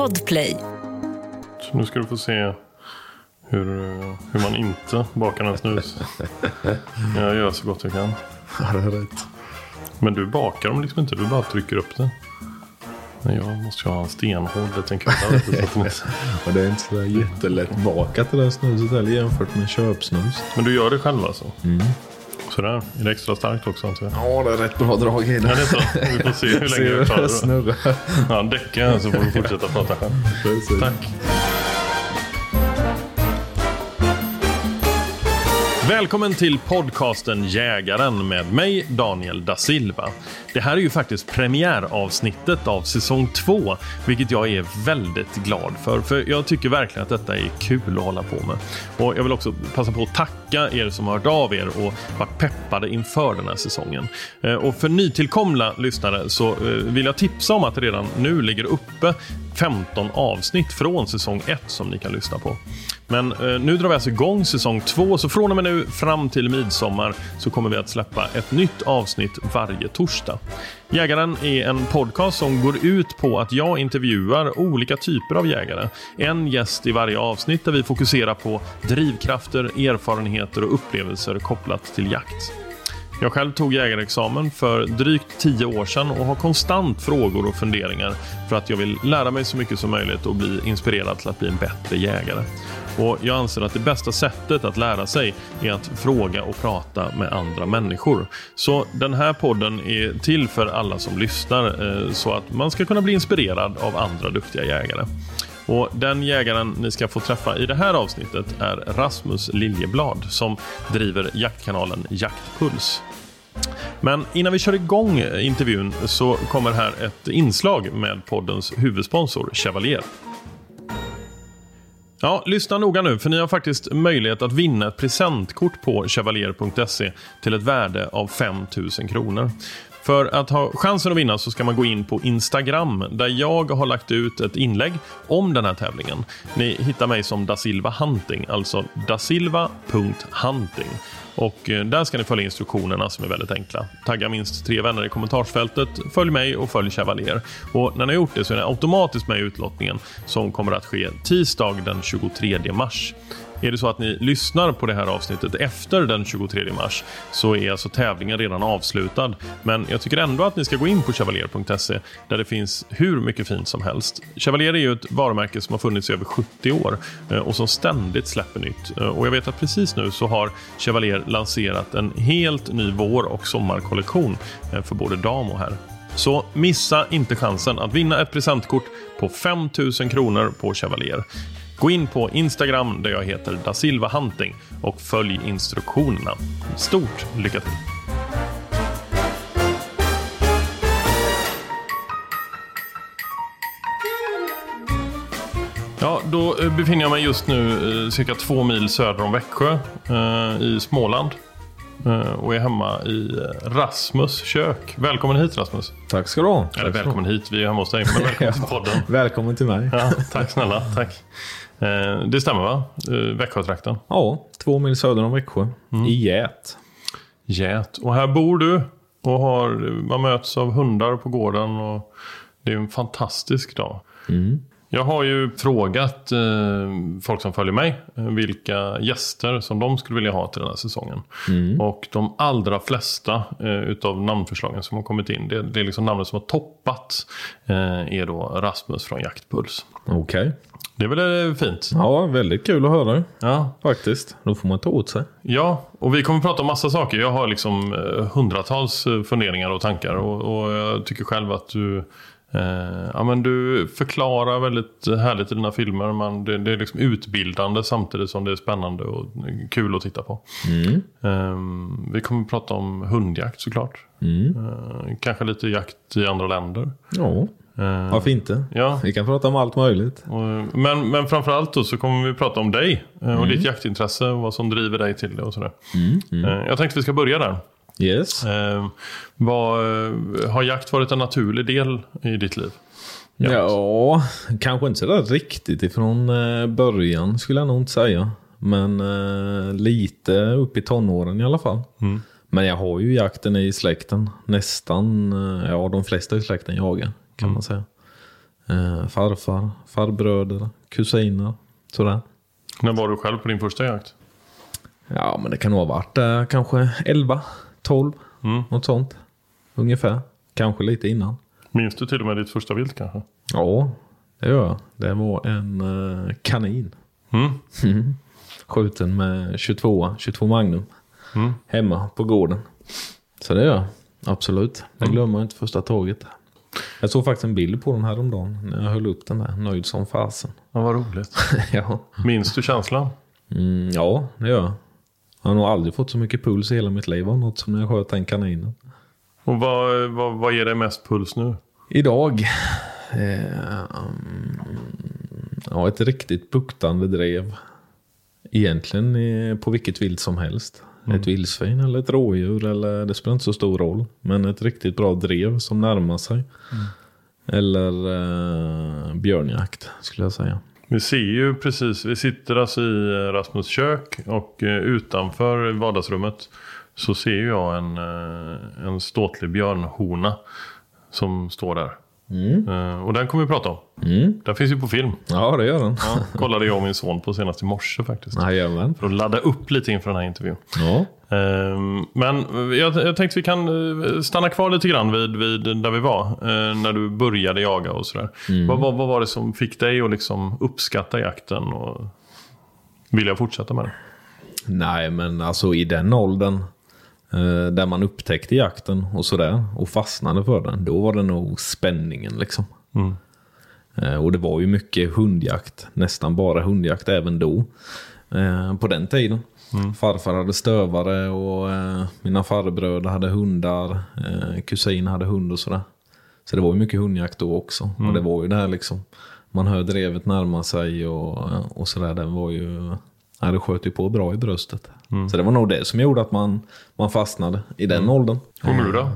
Podplay. Så nu ska du få se hur, hur man inte bakar en snus. Jag gör så gott jag kan. Ja, det är rätt. Men du bakar dem liksom inte, du bara trycker upp det. Men jag måste ju ha en stenhård liten kudde. Och det är inte så jättelätt bakat det där snuset heller jämfört med köpsnus. Men du gör det själv alltså? Sådär. Är det extra starkt också antar jag? Ja, det är rätt bra drag i Ja, det. det är så. Vi får se hur länge hur klarar det det. snurrar. Ja, däcka så får du fortsätta prata själv. Tack. Välkommen till podcasten Jägaren med mig, Daniel da Silva. Det här är ju faktiskt premiäravsnittet av säsong 2, vilket jag är väldigt glad för. För jag tycker verkligen att detta är kul att hålla på med. Och jag vill också passa på att tacka er som har hört av er och varit peppade inför den här säsongen. Eh, och för nytillkomna lyssnare så eh, vill jag tipsa om att det redan nu ligger uppe 15 avsnitt från säsong 1 som ni kan lyssna på. Men eh, nu drar vi alltså igång säsong två, så från och med nu fram till midsommar så kommer vi att släppa ett nytt avsnitt varje torsdag. Jägaren är en podcast som går ut på att jag intervjuar olika typer av jägare. En gäst i varje avsnitt där vi fokuserar på drivkrafter, erfarenheter och upplevelser kopplat till jakt. Jag själv tog jägarexamen för drygt tio år sedan och har konstant frågor och funderingar för att jag vill lära mig så mycket som möjligt och bli inspirerad till att bli en bättre jägare. Och Jag anser att det bästa sättet att lära sig är att fråga och prata med andra människor. Så den här podden är till för alla som lyssnar eh, så att man ska kunna bli inspirerad av andra duktiga jägare. Och Den jägaren ni ska få träffa i det här avsnittet är Rasmus Liljeblad som driver jaktkanalen Jaktpuls. Men innan vi kör igång eh, intervjun så kommer här ett inslag med poddens huvudsponsor Chevalier. Ja, lyssna noga nu för ni har faktiskt möjlighet att vinna ett presentkort på chevalier.se till ett värde av 5 000 kronor. För att ha chansen att vinna så ska man gå in på Instagram där jag har lagt ut ett inlägg om den här tävlingen. Ni hittar mig som Da Silva Hunting, alltså dasilva.hunting. Och eh, där ska ni följa instruktionerna som är väldigt enkla. Tagga minst tre vänner i kommentarsfältet, följ mig och följ Chevalier. Och när ni har gjort det så är ni automatiskt med i utlottningen som kommer att ske tisdag den 23 mars. Är det så att ni lyssnar på det här avsnittet efter den 23 mars så är alltså tävlingen redan avslutad. Men jag tycker ändå att ni ska gå in på chevalier.se där det finns hur mycket fint som helst. Chevalier är ju ett varumärke som har funnits i över 70 år eh, och som ständigt släpper nytt. Eh, och jag vet att precis nu så har Chevalier lanserat en helt ny vår och sommarkollektion eh, för både dam och herr. Så missa inte chansen att vinna ett presentkort på 5 000 kronor på Chevalier. Gå in på Instagram där jag heter Da Silva Hunting och följ instruktionerna. Stort lycka till! Ja, då eh, befinner jag mig just nu eh, cirka två mil söder om Växjö eh, i Småland. Och är hemma i Rasmus kök. Välkommen hit Rasmus. Tack ska du ha. Eller välkommen hit, vi är hemma hos dig. Men välkommen till podden. Välkommen till mig. Ja, tack snälla, tack. Eh, det stämmer va? Eh, Växjötrakten. Ja, två mil söder om Växjö. I Gät. Gät. Och här bor du och har, man möts av hundar på gården och det är en fantastisk dag. Jag har ju frågat eh, folk som följer mig vilka gäster som de skulle vilja ha till den här säsongen. Och de allra flesta eh, utav namnförslagen som har kommit in, det, det är liksom namnet som har toppat eh, är då Rasmus från Jaktpuls. Okej. Det är väl eh, fint? Ja, väldigt kul att höra Ja, faktiskt. Då får man ta åt sig. Ja, och vi kommer prata om massa saker. Jag har liksom eh, hundratals eh, funderingar och tankar och, och jag tycker själv att du eh, ja, men du förklarar väldigt härligt i dina filmer. Man, det, det är liksom utbildande samtidigt som det är spännande och kul att titta på. Eh, vi kommer prata om hundjakt såklart. Eh, kanske lite jakt i andra länder. Ja, Eh, varför inte? ja, Vi kan prata om allt möjligt. men, men framförallt då så kommer vi prata om dig eh, och ditt jaktintresse och vad som driver dig till det och sådär. Eh, Jag tänkte vi ska börja där. Yes. Eh, vad, eh, har jakt varit en naturlig del i ditt liv? Jakt. Ja, kanske inte sådär riktigt ifrån eh, början skulle jag nog inte säga. Men eh, lite upp i tonåren i alla fall. Men jag har ju jakten i släkten. Nästan, eh, ja de flesta i släkten jagar kan man säga. eh, farfar, farbröder, kusiner. Sådär. När var du själv på din första jakt? Ja, men det kan nog ha varit eh, kanske 11, 12, Mm. något sånt. Ungefär. Kanske lite innan. Minns du till och med ditt första vilt kanske? Ja, det gör jag. Det var en eh, kanin. Mm. Skjuten med 22, 22 Magnum. Mm. Hemma på gården. Så det gör jag. Absolut. Glömmer jag inte första taget. Jag såg faktiskt en bild på den här om dagen när jag höll upp den där. Nöjd som fasen. Ja, vad roligt. ja. Minns du känslan? Mm, ja, det gör jag. Jag har nog aldrig fått så mycket puls i hela mitt liv av något som när jag sköt den kaninen. Och vad, vad, vad ger dig mest puls nu? Idag. Eh, mm, ja, ett riktigt buktande drev. Egentligen eh, på vilket vilt som helst. Ett vildsvin eller ett rådjur eller det spelar inte så stor roll. Men ett riktigt bra drev som närmar sig. Eller eh, björnjakt skulle jag säga. Vi ser ju precis, vi sitter alltså i eh, Rasmus kök och eh, utanför vardagsrummet så ser jag en, eh, en ståtlig björnhona som står där. Eh, Och den kommer vi prata om. Mm. Den finns ju på film. Ja, det gör den. Ja, kollade jag och min son på senast i morse faktiskt. Jajamän. För att ladda upp lite inför den här intervjun. Ja. Ehm, Men jag, jag tänkte vi kan eh, stanna kvar lite grann vid, vid där vi var. eh, När du började jaga och sådär. Vad, vad, vad var det som fick dig att liksom uppskatta jakten och vilja fortsätta med det? Nej, men alltså i den åldern där man upptäckte jakten och sådär och fastnade för den, då var det nog spänningen liksom. Mm. Eh, och det var ju mycket hundjakt, nästan bara hundjakt även då. Eh, på den tiden. Farfar hade stövare och eh, mina farbröder hade hundar, eh, kusin hade hund och sådär. Så det var ju mycket hundjakt då också. Och det var ju det här liksom, man hör drevet närma sig och, och sådär. Det var ju, ja, det sköt ju på bra i bröstet. Så det var nog det som gjorde att man, man fastnade i den åldern. Och nu då?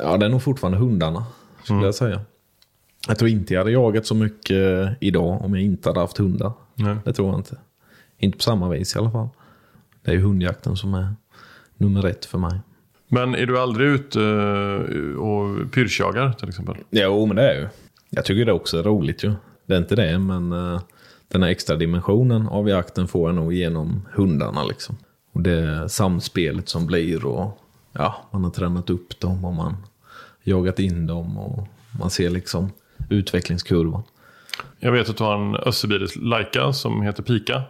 Ja, det är nog fortfarande hundarna, skulle jag säga. Jag tror inte jag hade jagat så mycket idag om jag inte hade haft hundar. Nej. Det tror jag inte. Inte på samma vis i alla fall. Det är ju hundjakten som är nummer ett för mig. Men är du aldrig ute eh, och pyrschjagar till exempel? Jo, men det är ju. Jag tycker det också är roligt ju. Det är inte det, men eh, den här extra dimensionen av jakten får jag nog genom hundarna liksom. Och det samspelet som blir och ja, man har tränat upp dem och man jagat in dem och man ser liksom utvecklingskurvan. Jag vet att du har en össebiris Laika som heter Pika.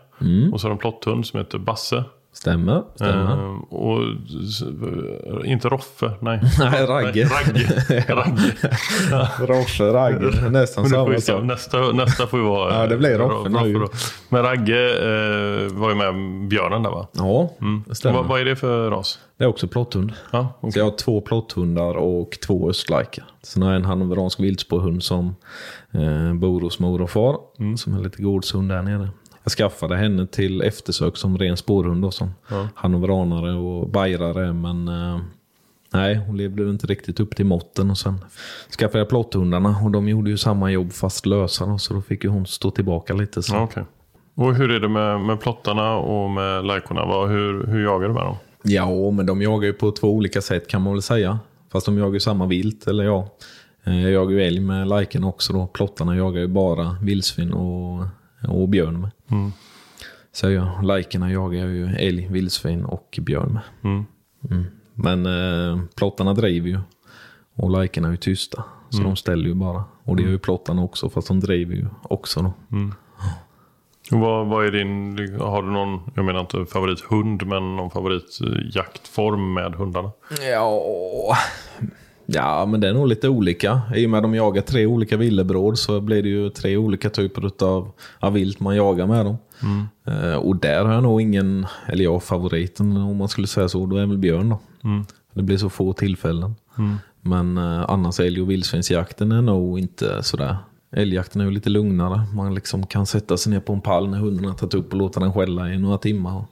Och så har du en plotthund som heter Basse. Stämmer, stämmer. Eh, och inte Roffe, nej. Nej, Ragge. Nej, Ragge. Ragge. Roffe, Ragge, nästan samma sak. Nästa, nästa får ju vara... Ja, det blir eh, Roffe då. Men Ragge eh, var ju med björnen där va? Ja, det stämmer. Vad, vad är det för ras? Det är också plotthund. Ja, okej. Så jag har två plotthundar och två östlaikar. Sen har jag en hannoveransk viltspårhund som eh, bor hos mor och far. Som är lite gårdshund där nere. Jag skaffade henne till eftersök som ren spårhund då, som hannoveranare och bajrare. Men eh, nej, hon levde inte riktigt upp till måtten. Och sen skaffade jag plotthundarna och de gjorde ju samma jobb fast lösa. Då, så då fick ju hon stå tillbaka lite. Så. Ja, okej. Och hur är det med, med plottarna och med lajkorna? Hur, hur jagar du med dem? Ja, men de jagar ju på två olika sätt kan man väl säga. Fast de jagar ju samma vilt, eller ja. Eh, Jag jagar ju älg med liken också då. Plottarna jagar ju bara vildsvin och, och björn med. Mm. Så ja, likerna jagar jag ju älg, vildsvin och björn med. Mm. Mm. Men eh, plottarna driver ju. Och likerna är ju tysta. Så de ställer ju bara. Och det gör ju plottarna också, fast de driver ju också då. Och Vad, vad är din, har du någon, jag menar inte favorithund, men någon favoritjaktform med hundarna? Ja, ja, men det är nog lite olika. I och med att de jagar tre olika villebråd så blir det ju tre olika typer av, av vilt man jagar med dem. Eh, och där har jag nog ingen, eller jag favoriten om man skulle säga så, då är väl björn då. Det blir så få tillfällen. Men eh, annars älg och vildsvinsjakten är nog inte sådär. Älgjakten är ju lite lugnare. Man liksom kan sätta sig ner på en pall när hunden har tagit upp och låta den skälla i några timmar.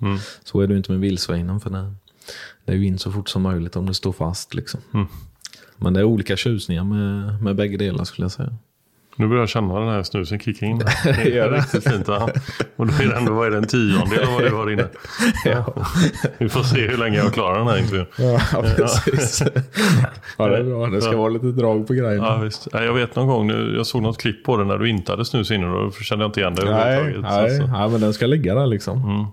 Så är det ju inte med vildsvinen för det, det är ju in så fort som möjligt om det står fast. Liksom. Men det är olika tjusningar med, med bägge delar skulle jag säga. Nu börjar jag känna den här snusen kicka in. Det är riktigt fint. Ja. Och då är det ändå vad är det, en tiondel av vad du har inne. Ja. Vi får se hur länge jag klarar den här intervjun. Ja, precis. Ja, det är bra. Det ska vara lite drag på grejerna. Ja, visst. Ja, Jag vet någon gång, nu- jag såg något klipp på den när du inte hade snus inne och då kände jag inte igen det Nej, nej, ja, men den ska ligga där liksom. Mm.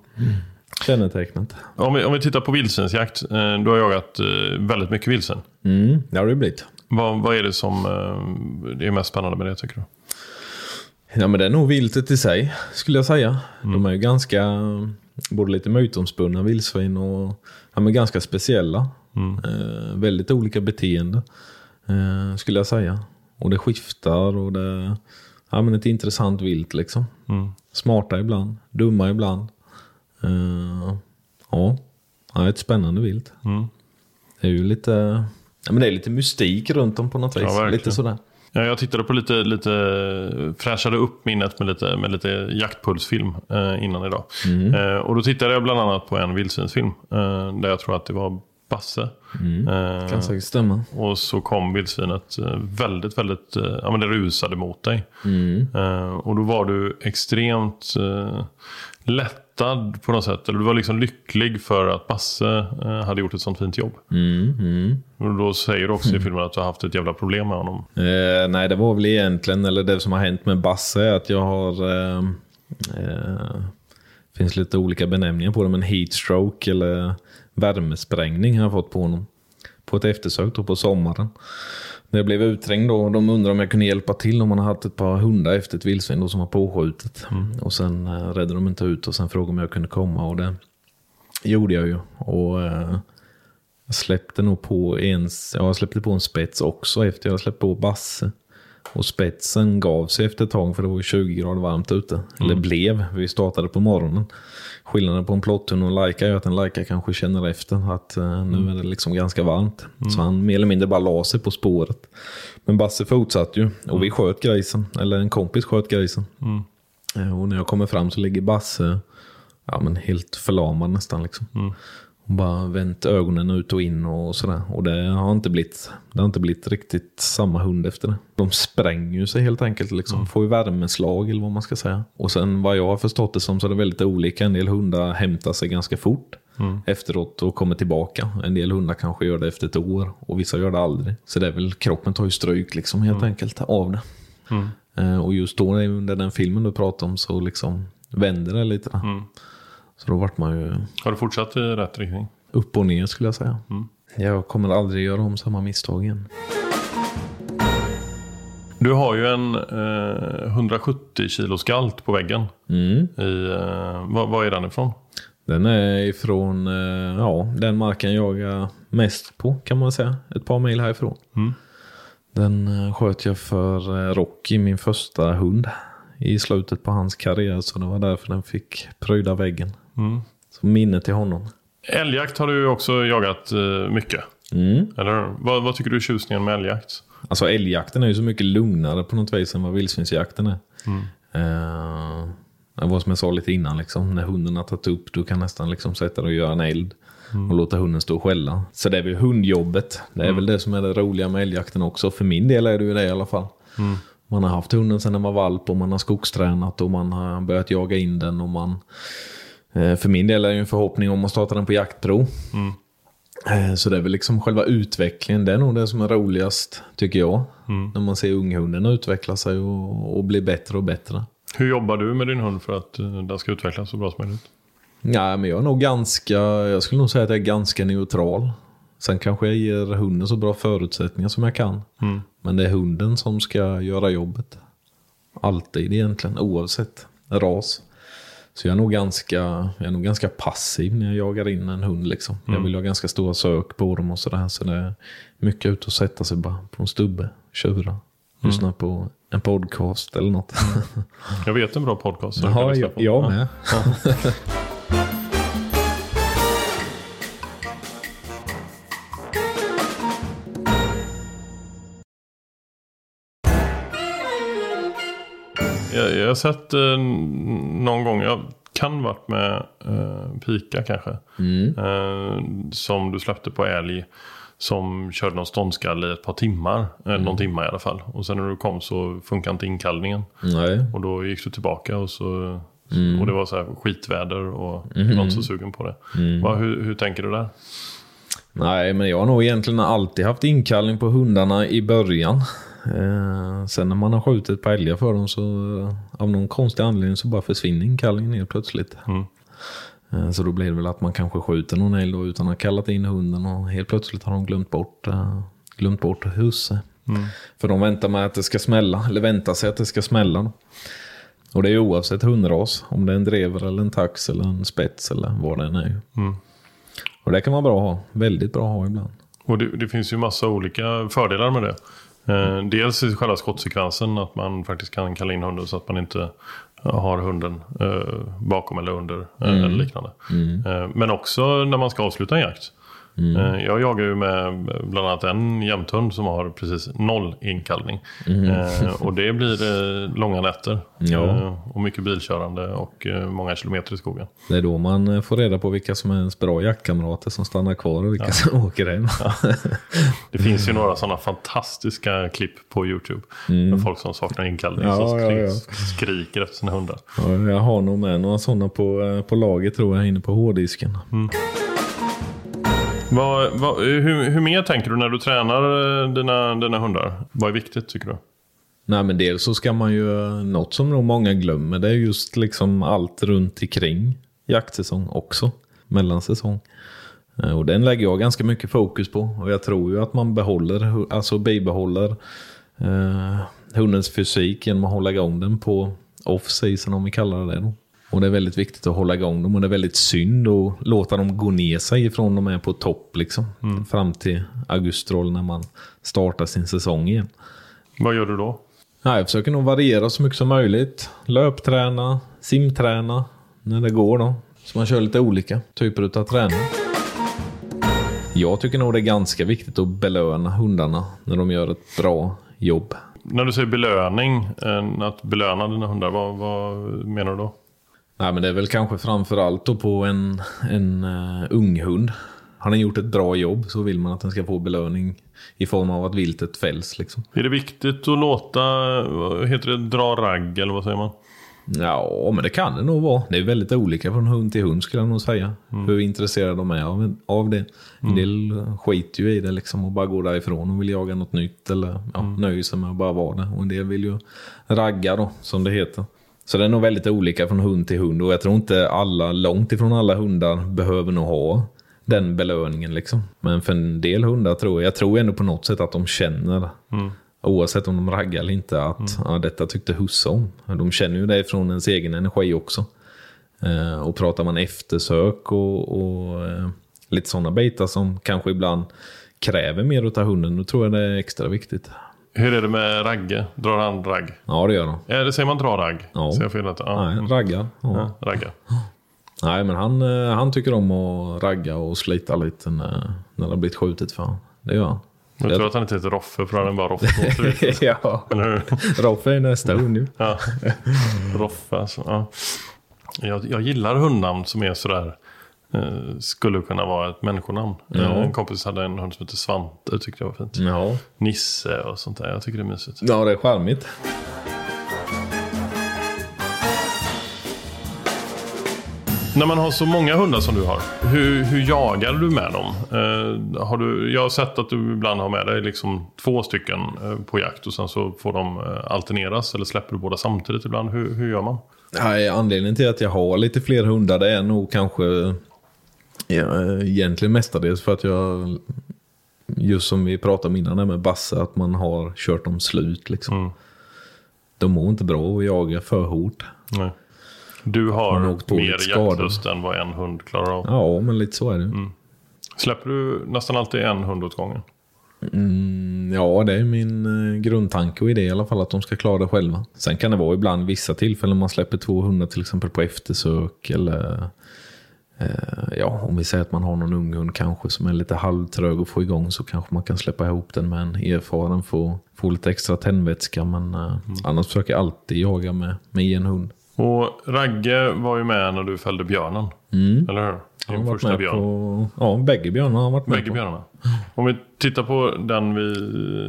Kännetecknet. Om, vi, om vi tittar på vildsvinsjakt. eh, Du har jagat eh, väldigt mycket vildsvin. Mm, det har det blivit. Vad, vad är det som eh, är mest spännande med det tycker du? Ja, men det är nog viltet i sig, skulle jag säga. De är ju ganska, både lite mytomspunna vildsvin och ja, men ganska speciella. Eh, väldigt olika beteende, eh, skulle jag säga. Och det skiftar och det ja, men ett intressant vilt liksom. Mm. Smarta ibland, dumma ibland. Eh, ja. ja, ett spännande vilt. Mm. Det är ju lite, ja, men det är lite mystik runt dem på något vis. verkligen. lite sådär. Ja, jag tittade på lite, lite fräschade upp minnet med lite, med lite jaktpulsfilm eh, innan idag. Eh, och då tittade jag bland annat på en vildsvinsfilm. Eh, där jag tror att det var Basse. Eh, Kan säkert stämma. och så kom vildsvinet eh, väldigt, väldigt, eh, ja men det rusade mot dig. Eh, och då var du extremt eh, lättad på något sätt. Eller du var liksom lycklig för att Basse eh, hade gjort ett sånt fint jobb. Mm, mm. Och då säger du också i filmen att du har haft ett jävla problem med honom. Eh, nej, det var väl egentligen, eller det som har hänt med Basse är att jag har... Eh, eh, finns lite olika benämningar på det, men heatstroke eller värmesprängning har jag fått på honom. På ett eftersök då på sommaren. När jag blev utträngd då, de undrade om jag kunde hjälpa till om man har haft ett par hundar efter ett vildsvin då som var påskjutet. Och sen eh, räddade de inte ut och sen frågade om jag kunde komma och det gjorde jag ju. Och eh, jag släppte nog på en, ja, jag släppte på en spets också efter jag släppte på Basse. Och spetsen gav sig efter ett tag för det var ju 20 grader varmt ute. Eller blev, vi startade på morgonen. Skillnaden på en plotthund och en Laika är att en Laika kanske känner efter att eh, nu är det liksom ganska varmt. Så han mer eller mindre bara la sig på spåret. Men Basse fortsatte ju och vi sköt grisen, eller en kompis sköt grisen. Eh, Och när jag kommer fram så ligger Basse ja, men helt förlamad nästan. Liksom. Och bara vänt ögonen ut och in och sådär. Och det har inte blivit, det har inte blivit riktigt samma hund efter det. De spränger ju sig helt enkelt. Liksom. Får ju värmeslag eller vad man ska säga. Och sen vad jag har förstått det som så är det väldigt olika. En del hundar hämtar sig ganska fort efteråt och kommer tillbaka. En del hundar kanske gör det efter ett år och vissa gör det aldrig. Så det är väl, kroppen tar ju stryk liksom helt enkelt av det. Eh, Och just då under den filmen du pratade om så liksom vänder det lite. Så då vart man ju Har du fortsatt i rätt riktning? upp och ner skulle jag säga. Jag kommer aldrig göra om samma misstag igen. Du har ju en eh, 170 kilos galt på väggen. Mm. I, eh, vad, vad är den ifrån? Den är ifrån eh, ja, den marken jag jagar mest på kan man säga. Ett par mil härifrån. Mm. Den eh, sköt jag för eh, Rocky, min första hund. I slutet på hans karriär så det var därför den fick pryda väggen. Mm. Så minne till honom. Älgjakt har du också jagat eh, mycket. Mm. Eller vad, vad tycker du är tjusningen med älgjakt? Alltså älgjakten är ju så mycket lugnare på något vis än vad vildsvinsjakten är. Eh, det var som jag sa lite innan, liksom, när hunden har tagit upp, du kan nästan liksom sätta dig och göra en eld. Och låta hunden stå och skälla. Så det är väl hundjobbet. Det är väl det som är det roliga med älgjakten också. För min del är det ju det i alla fall. Man har haft hunden sedan den var valp och man har skogstränat och man har börjat jaga in den. och man... eh, För min del är det en förhoppning om att starta den på jaktprov. Eh, Så det är väl liksom själva utvecklingen, det är nog det som är roligast tycker jag. När man ser unghunden utveckla sig och, och bli bättre och bättre. Hur jobbar du med din hund för att eh, den ska utvecklas så bra som möjligt? Ja, men jag är nog ganska, jag skulle nog säga att jag är ganska neutral. Sen kanske jag ger hunden så bra förutsättningar som jag kan. Men det är hunden som ska göra jobbet. Alltid egentligen, oavsett ras. Så jag är nog ganska, jag är nog ganska passiv när jag jagar in en hund. Liksom. Jag vill ha ganska stora sök på dem och sådär. Så det är mycket ut och sätta sig bara på en stubbe, tjura, lyssna på en podcast eller något. Jag vet en bra podcast. lyssna jag, jag Ja. med. Jag, har sett eh, någon gång, jag kan varit med eh, Pika kanske. Mm. Eh, som du släppte på älg. som körde någon ståndskall i ett par timmar. Mm. Någon timme i alla fall. Och sen när du kom så funkade inte inkallningen. Nej. Och då gick du tillbaka och så Mm. Och det var så här skitväder och mm. var inte så sugen på det. Mm. Va, hur, hur tänker du där? Nej, men jag har nog egentligen alltid haft inkallning på hundarna i början. Eh, sen när man har skjutit på älgar för dem så av någon konstig anledning så bara försvinner inkallningen helt plötsligt. Mm. Eh, så då blir det väl att man kanske skjuter någon älg utan att ha kallat in hunden och helt plötsligt har de glömt bort, uh, glömt bort husse. Mm. För de väntar med att det ska smälla, eller väntar sig att det ska smälla. Då. Och det är oavsett hundras, om det är en drever eller en tax eller en spets eller vad det än är. Mm. Och det kan vara bra att ha, väldigt bra att ha ibland. Och det, det finns ju massa olika fördelar med det. Eh, dels i själva skottsekvensen, att man faktiskt kan kalla in hunden så att man inte har hunden eh, bakom eller under eh, mm. eller liknande. Mm. Eh, men också när man ska avsluta en jakt. Mm. Eh, jag jagar ju med bland annat en jämthund som har precis noll inkallning. Mm. Eh, och det blir eh, långa nätter. Ja. Och mycket bilkörande och många kilometer i skogen. Det är då man får reda på vilka som är ens bra jaktkamrater som stannar kvar och vilka ja. som åker hem. Ja. Det finns ju några sådana fantastiska klipp på YouTube. Mm. Med folk som saknar inkallning ja, som skri skriker efter sina hundar. jag har nog med några sådana på, på laget tror jag inne på hårddisken. Mm. Vad, vad, hur, hur mer tänker du när du tränar eh, dina, dina hundar? Vad är viktigt tycker du? Nej men dels så ska man ju, något som nog många glömmer, det är just liksom allt runt omkring jaktsäsong också. Mellansäsong. Eh, och den lägger jag ganska mycket fokus på. Och jag tror ju att man behåller, alltså bibehåller eh, hundens fysik genom att hålla igång den på off-season om vi kallar det då. Och det är väldigt viktigt att hålla igång dem och det är väldigt synd att låta dem gå ner sig ifrån de är på topp liksom. Mm. Fram till augustrollen när man startar sin säsong igen. Vad gör du då? Ja, jag försöker nog variera så mycket som möjligt. Löpträna, simträna när det går då. Så man kör lite olika typer av träning. Jag tycker nog det är ganska viktigt att belöna hundarna när de gör ett bra jobb. När du säger belöning, eh, att belöna dina hundar, vad, vad menar du då? Nej, men det är väl kanske framförallt då på en, en uh, ung hund. Har den gjort ett bra jobb så vill man att den ska få belöning i form av att viltet fälls. Liksom. Är det viktigt att låta, heter det dra ragg eller vad säger man? Ja, men det kan det nog vara. Det är väldigt olika från hund till hund skulle jag nog säga. Mm. Hur intresserade de är av, av det. En mm. del skiter ju i det liksom och bara går därifrån och vill jaga något nytt eller ja, mm. nöjer sig med att bara vara det. Och en del vill ju ragga då, som det heter. Så det är nog väldigt olika från hund till hund och jag tror inte alla, långt ifrån alla hundar behöver nog ha den belöningen liksom. Men för en del hundar tror jag, jag tror ändå på något sätt att de känner, mm. oavsett om de raggar eller inte, att mm. ja, detta tyckte husse om. De känner ju det från ens egen energi också. Eh, och pratar man eftersök och, och eh, lite sådana bitar som kanske ibland kräver mer av hunden, då tror jag det är extra viktigt. Hur är det med Ragge? Drar han ragg? Ja, det gör han. Eller säger man dra ragg? Ja. Så jag fel? Ja. Nej, raggar. Ja. Ja, raggar. Nej, men han, eh, han tycker om att ragga och slita lite när, när det har blivit skjutet för honom. Det gör han. Jag tror att han inte heter Roffe för han är bara Roffe Ja, Roffe är nästa hund ju. ja. Roffe alltså. Ja. Jag, jag gillar hundnamn som är sådär Eh, skulle kunna vara ett människonamn. Ja. Eh, en kompis hade en hund som hette Svante, tyckte jag var fint. Ja. Nisse och sånt där, jag tycker det är mysigt. Ja, det är charmigt. När man har så många hundar som du har, hur, hur jagar du med dem? Eh, har du, jag har sett att du ibland har med dig liksom två stycken eh, på jakt och sen så får de eh, alterneras eller släpper du båda samtidigt ibland. Hur, hur gör man? Nej, anledningen till att jag har lite fler hundar det är nog kanske Ja, egentligen mestadels för att jag, just som vi pratade om innan med Basse, att man har kört dem slut. Liksom. Mm. De mår inte bra att jaga för hårt. Nej. Du har mer jaktlust än vad en hund klarar av. Ja, men lite så är det. Mm. Släpper du nästan alltid en hund åt gången? Mm, ja, det är min eh, grundtanke och idé i alla fall att de ska klara det själva. Sen kan det vara ibland vissa tillfällen man släpper två hundar till exempel på eftersök eller ja, om vi säger att man har någon ung hund kanske som är lite halvtrög att få igång så kanske man kan släppa ihop den med en erfaren för att få lite extra tändvätska. Men eh, mm. annars försöker jag alltid jaga med, med en hund. Och Ragge var ju med när du fällde björnen. Eller hur? Han Din varit första med björn. på... Ja, bägge björnarna har varit med Bägge på. björnarna. Om vi tittar på den vi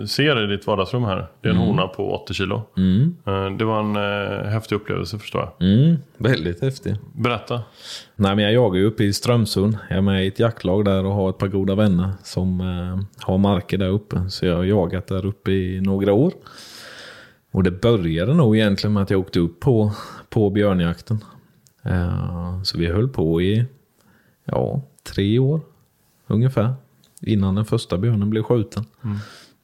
ser i ditt vardagsrum här. Det är en hona på 80 kilo. Mm. Eh, Det var en eh, häftig upplevelse förstår jag. Mm, väldigt häftig. Berätta. Nej, men jag jagar ju uppe i Strömsund. Jag är med i ett jaktlag där och har ett par goda vänner som eh, har marker där uppe. Så jag har jagat där uppe i några år. Och det började nog egentligen med att jag åkte upp på, på björnjakten. Eh, så vi höll på i ja, tre år ungefär. Innan den första björnen blev skjuten.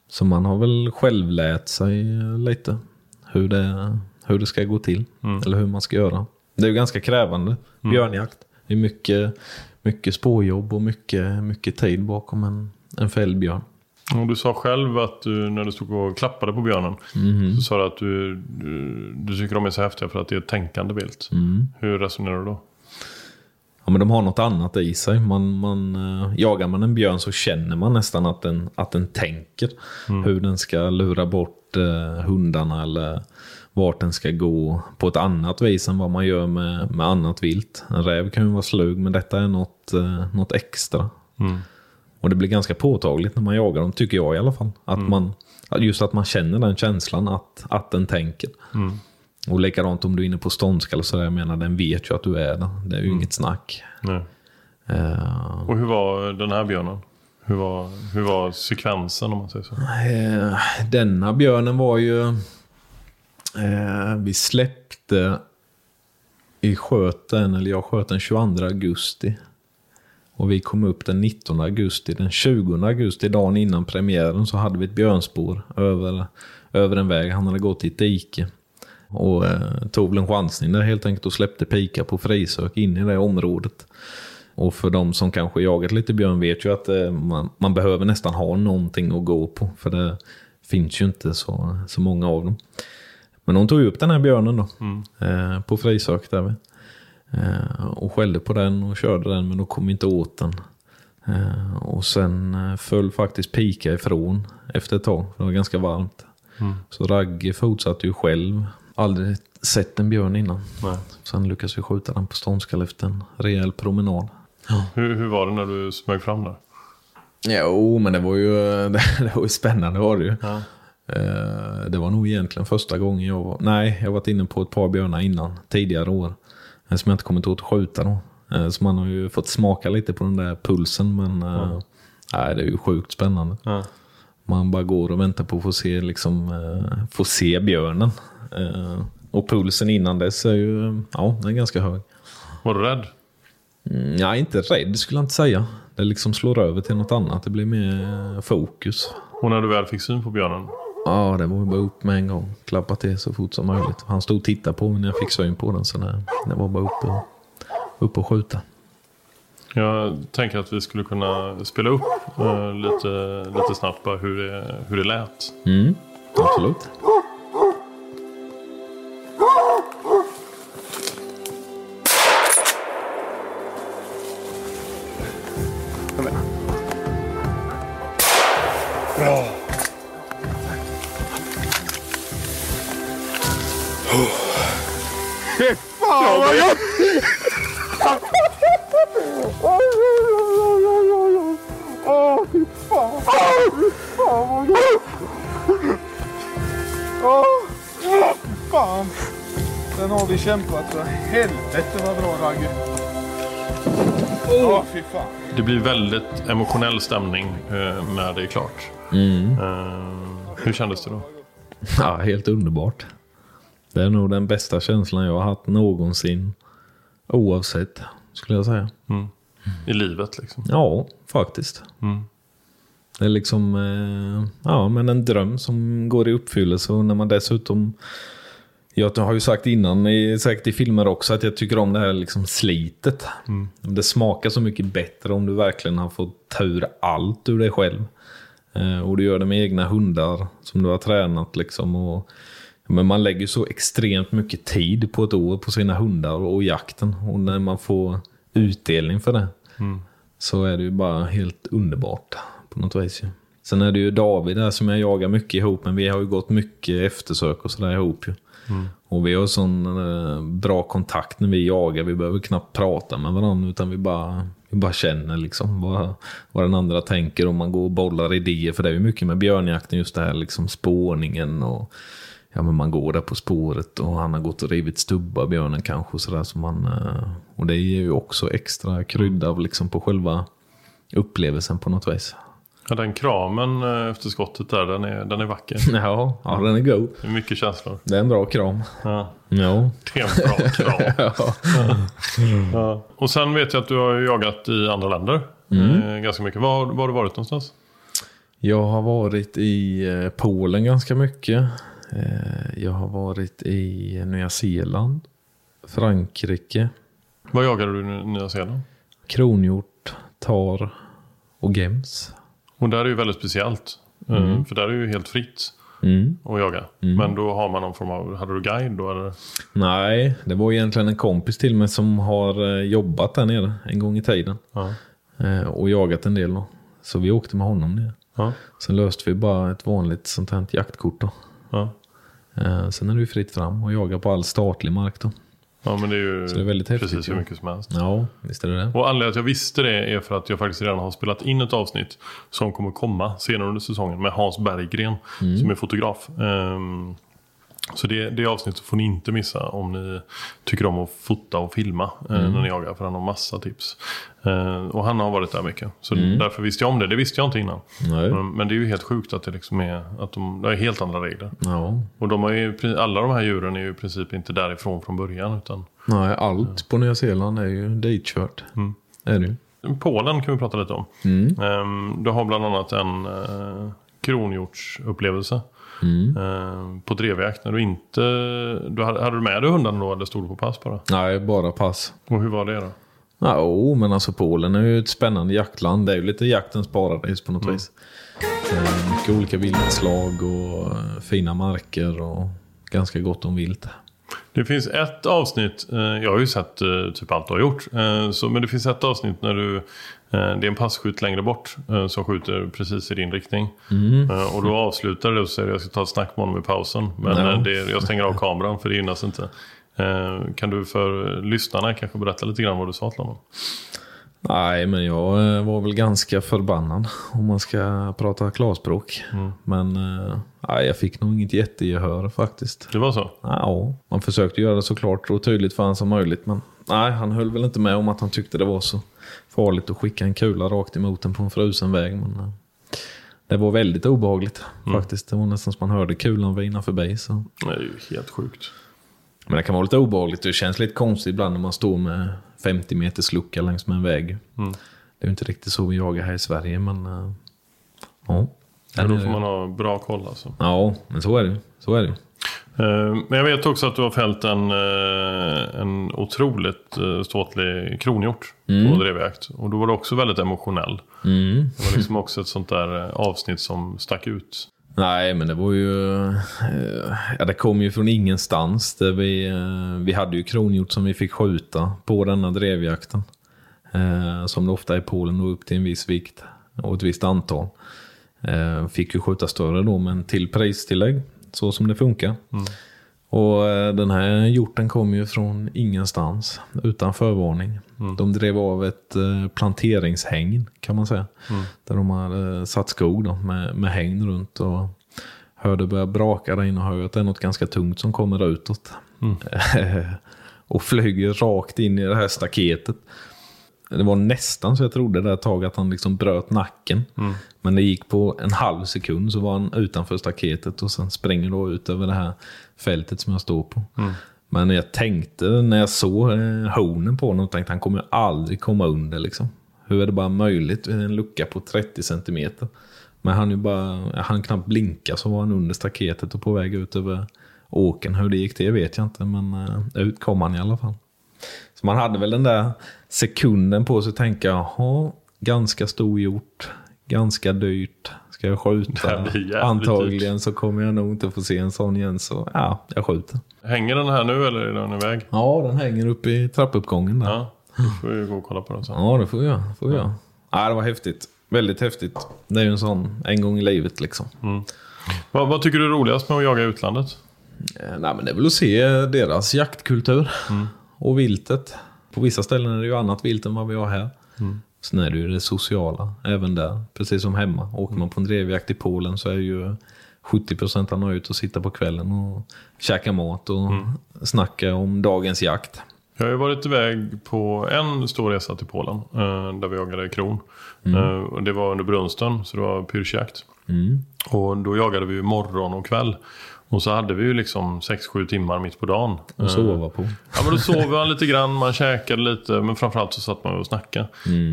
Så man har väl själv lärt sig lite hur det, hur det ska gå till. Eller hur man ska göra. Det är ju ganska krävande björnjakt. Det är mycket, mycket spårjobb och mycket, mycket tid bakom en, en fälld björn. Och du sa själv att du, när du stod och klappade på björnen. Så sa du att du, du, du tycker de är så häftiga för att det är ett tänkande vilt. Hur resonerar du då? Ja, men de har något annat i sig. Man, man, eh, jagar man en björn så känner man nästan att den, att den tänker. Hur den ska lura bort eh, hundarna eller vart den ska gå på ett annat vis än vad man gör med, med annat vilt. En räv kan ju vara slug men detta är något, eh, något extra. Och det blir ganska påtagligt när man jagar dem, tycker jag i alla fall. Att man, att just att man känner den känslan att, att den tänker. Och likadant om du är inne på ståndskall och sådär, jag menar den vet ju att du är där. Det är ju inget snack. Nej. Eh, Och hur var den här björnen? Hur var, hur var sekvensen om man säger så? Eh, denna björnen var ju... Eh, vi släppte i sköten, eller jag sköt den 22 augusti. Och vi kom upp den 19 augusti. Den 20 augusti, dagen innan premiären, så hade vi ett björnspår över, över en väg. Han hade gått i ett dike. Och eh, tog väl en chansning där helt enkelt och släppte pika på frisök in i det området. Och för de som kanske jagat lite björn vet ju att eh, man, man behöver nästan ha någonting att gå på. För det finns ju inte så, så många av dem. Men hon tog upp den här björnen då. Eh, på frisök där vi. Och skällde på den och körde den men då kom inte åt den. Eh, och sen eh, föll faktiskt pika ifrån efter ett tag. Det var ganska varmt. Så Ragge fortsatte ju själv. Aldrig sett en björn innan. Nej. Sen lyckades vi skjuta den på ståndskall efter en rejäl promenad. Hur, hur var det när du smög fram där? Jo, men det var ju, det var ju spännande var det ju. Ja. Eh, Det var nog egentligen första gången jag var... Nej, jag har varit inne på ett par björnar innan, tidigare år. Eh, Som jag inte kommit åt att skjuta då. Eh, Så man har ju fått smaka lite på den där pulsen, men... eh, Nej, det är ju sjukt spännande. Ja. Man bara går och väntar på att få se, liksom, få se björnen. Och pulsen innan dess är ju, ja, den är ganska hög. Var du rädd? Mm, Nej, inte rädd skulle jag inte säga. Det liksom slår över till något annat. Det blir mer fokus. Och när du väl fick syn på björnen? Ja, det var ju bara upp med en gång. Klappa till så fort som möjligt. Han stod och tittade på mig när jag fick syn på den. Så det, det var bara upp och, upp och skjuta. Jag tänker att vi skulle kunna spela upp eh, lite, lite snabbt bara hur det, hur det lät. Mm, absolut. Det blir väldigt emotionell stämning eh, när det är klart. Eh, hur kändes det då? Ja, helt underbart. Det är nog den bästa känslan jag har haft någonsin. Oavsett, skulle jag säga. I livet liksom. Ja, faktiskt. Det är liksom eh, ja, men en dröm som går i uppfyllelse. Och när man dessutom... Jag har ju sagt innan, i, säkert i filmer också, att jag tycker om det här liksom slitet. Det smakar så mycket bättre om du verkligen har fått ta ur allt ur dig själv. Eh, och du gör det med egna hundar som du har tränat. Liksom, och, men man lägger så extremt mycket tid på ett år på sina hundar och jakten. Och när man får utdelning för det så är det ju bara helt underbart på något vis. Sen är det ju David där som jag jagar mycket ihop, men vi har ju gått mycket eftersök och sådär ihop ju. Mm. Och vi har sån eh, bra kontakt när vi jagar. Vi behöver knappt prata med varandra utan vi bara, vi bara känner liksom vad, vad den andra tänker. Och man går och bollar idéer. För det är ju mycket med björnjakten just det här liksom spårningen och ja, men man går där på spåret och han har gått och rivit stubbar björnen kanske. Och, sådär, så man, eh, och det ger ju också extra krydda liksom, på själva upplevelsen på något vis. Ja, den kramen eh, efter skottet där, den är, den är vacker. Ja, ja den är god. Det är mycket känslor. Det är en bra kram. Ja, Ja. det är en bra kram. Ja. Och sen vet jag att du har jagat i andra länder. Eh, ganska mycket. Var, var har du varit någonstans? Jag har varit i eh, Polen ganska mycket. Jag har varit i Nya Zeeland, Frankrike, Var jagade du i Nya Zeeland? kronhjort, tar och gems. Och där är ju väldigt speciellt. Eh, För där är ju helt fritt Mm. att jaga. Men då har man någon form av, hade du guide då eller? Nej, det var egentligen en kompis till mig som har eh, jobbat där nere en gång i tiden. Ja. Eh, Och jagat en del då. Så vi åkte med honom ner. Ja. Sen löste vi bara ett vanligt sånt här jaktkort då. Ja. Eh, Sen är det ju fritt fram och jaga på all statlig mark då. Ja, men det är ju Så det är väldigt häftigt, precis hur mycket som helst. Ja, visst är det det. Och anledningen till att jag visste det är för att jag faktiskt redan har spelat in ett avsnitt som kommer komma senare under säsongen med Hans Berggren som är fotograf. Ehm, så det, det avsnittet får ni inte missa om ni tycker om att fota och filma eh, när ni jagar. För han har massa tips. Eh, och han har varit där mycket. Så därför visste jag om det. Det visste jag inte innan. Men, men det är ju helt sjukt att det liksom är, att de, det är helt andra regler. Ja. Och de har ju, alla de här djuren är ju i princip inte därifrån från början. Utan Nej, allt på Nya Zeeland är ju ditkört. Är det ju. Polen kan vi prata lite om. Ehm, du har bland annat en uh, kronhjortsupplevelse. Ehm, på drevjakt. När du inte... Du hade, hade du med dig hundarna då eller stod du på pass bara? Nej, bara pass. Och hur var det då? Ja, oh, men alltså Polen är ju ett spännande jaktland. Det är ju lite jaktens paradis på något vis. Eh, mycket olika viltslag och eh, fina marker och ganska gott om vilt. Det finns ett avsnitt, eh, jag har ju sett eh, typ allt du har gjort. Eh, så, men det finns ett avsnitt när du, eh, det är en passkytt längre bort eh, som skjuter precis i din riktning. Eh, och då avslutar det och säger jag ska ta ett snack med honom i pausen. Men eh, det, jag stänger av kameran för det gynnas inte. Eh, kan du för lyssnarna kanske berätta lite grann vad du sa till honom? Nej, men jag eh, var väl ganska förbannad om man ska prata klarspråk. Men eh, nej, jag fick nog inget jättegehör faktiskt. Det var så? Ja, man försökte göra det så klart och tydligt för han som möjligt. Men nej, han höll väl inte med om att han tyckte det var så farligt att skicka en kula rakt emot en på en frusen väg. Men eh, det var väldigt obehagligt faktiskt. Det var nästan som man hörde kulan vina förbi. Så. Det är ju helt sjukt. Men det kan vara lite obehagligt. Det känns lite konstigt ibland när man står med 50 meters lucka längs med en väg. Det är ju inte riktigt så vi jagar här i Sverige, men... eh, ja. Men då Den får man ha bra koll alltså. Ja, men så är det Så är det Men jag vet också att du har fällt en, eh, en otroligt eh, ståtlig kronhjort på drevjakt. Och då var du också väldigt emotionell. mm. Det var liksom också ett sånt där eh, avsnitt som stack ut. Nej, men det var ju... eh, Ja, det kom ju från ingenstans. Där vi, eh, vi hade ju kronhjort som vi fick skjuta på denna drevjakten. Eh, Som det ofta är i Polen, då upp till en viss vikt och ett visst antal. Eh, Fick ju skjuta större då, men till pristillägg. Så som det funkar. Och eh, den här hjorten kom ju från ingenstans, utan förvarning. De drev av ett eh, planteringshägn, kan man säga. Där de hade satt skog då, med, med hägn runt. Och hörde börja braka där inne och hör att det är något ganska tungt som kommer utåt. och flyger rakt in i det här staketet. Det var nästan så jag trodde där ett tag att han liksom bröt nacken. Men det gick på en halv sekund så var han utanför staketet och sen springer då ut över det här fältet som jag står på. Men jag tänkte när jag såg eh, hornen på honom, tänkte han kommer aldrig komma under liksom. Hur är det bara möjligt? En lucka på 30 centimeter. Men han ju bara, han knappt blinka så var han under staketet och på väg ut över åken. Hur det gick det vet jag inte, men eh, ut kom han i alla fall. Så man hade väl den där sekunden på sig att tänka, jaha, ganska stor hjort, ganska dyrt, ska jag skjuta? Antagligen så kommer jag nog inte få se en sån igen, så ja, jag skjuter. Hänger den här nu eller är den iväg? Ja, den hänger uppe i trappuppgången där. Ja, då får vi gå och kolla på den sen. Ja, det får jag. Får jag. Ja, det var häftigt. väldigt häftigt. Det är ju en sån en gång i livet liksom. Vad, vad tycker du är roligast med att jaga i utlandet? Eh, Nej, men det är väl att se deras jaktkultur och viltet. På vissa ställen är det ju annat vilt än vad vi har här. Sen är det ju det sociala även där, precis som hemma. Åker man på en drevjakt i Polen så är ju 70% av ut och sitta på kvällen och käka mat och snacka om dagens jakt. Jag har ju varit iväg på en stor resa till Polen. Eh, där vi jagade kron. Eh, och det var under brunsten, så det var pyrschjakt. Och då jagade vi morgon och kväll. Och så hade vi ju liksom 6-7 timmar mitt på dagen. Och sova på. Ja men då sov man lite grann, man käkade lite men framförallt så satt man och snackade.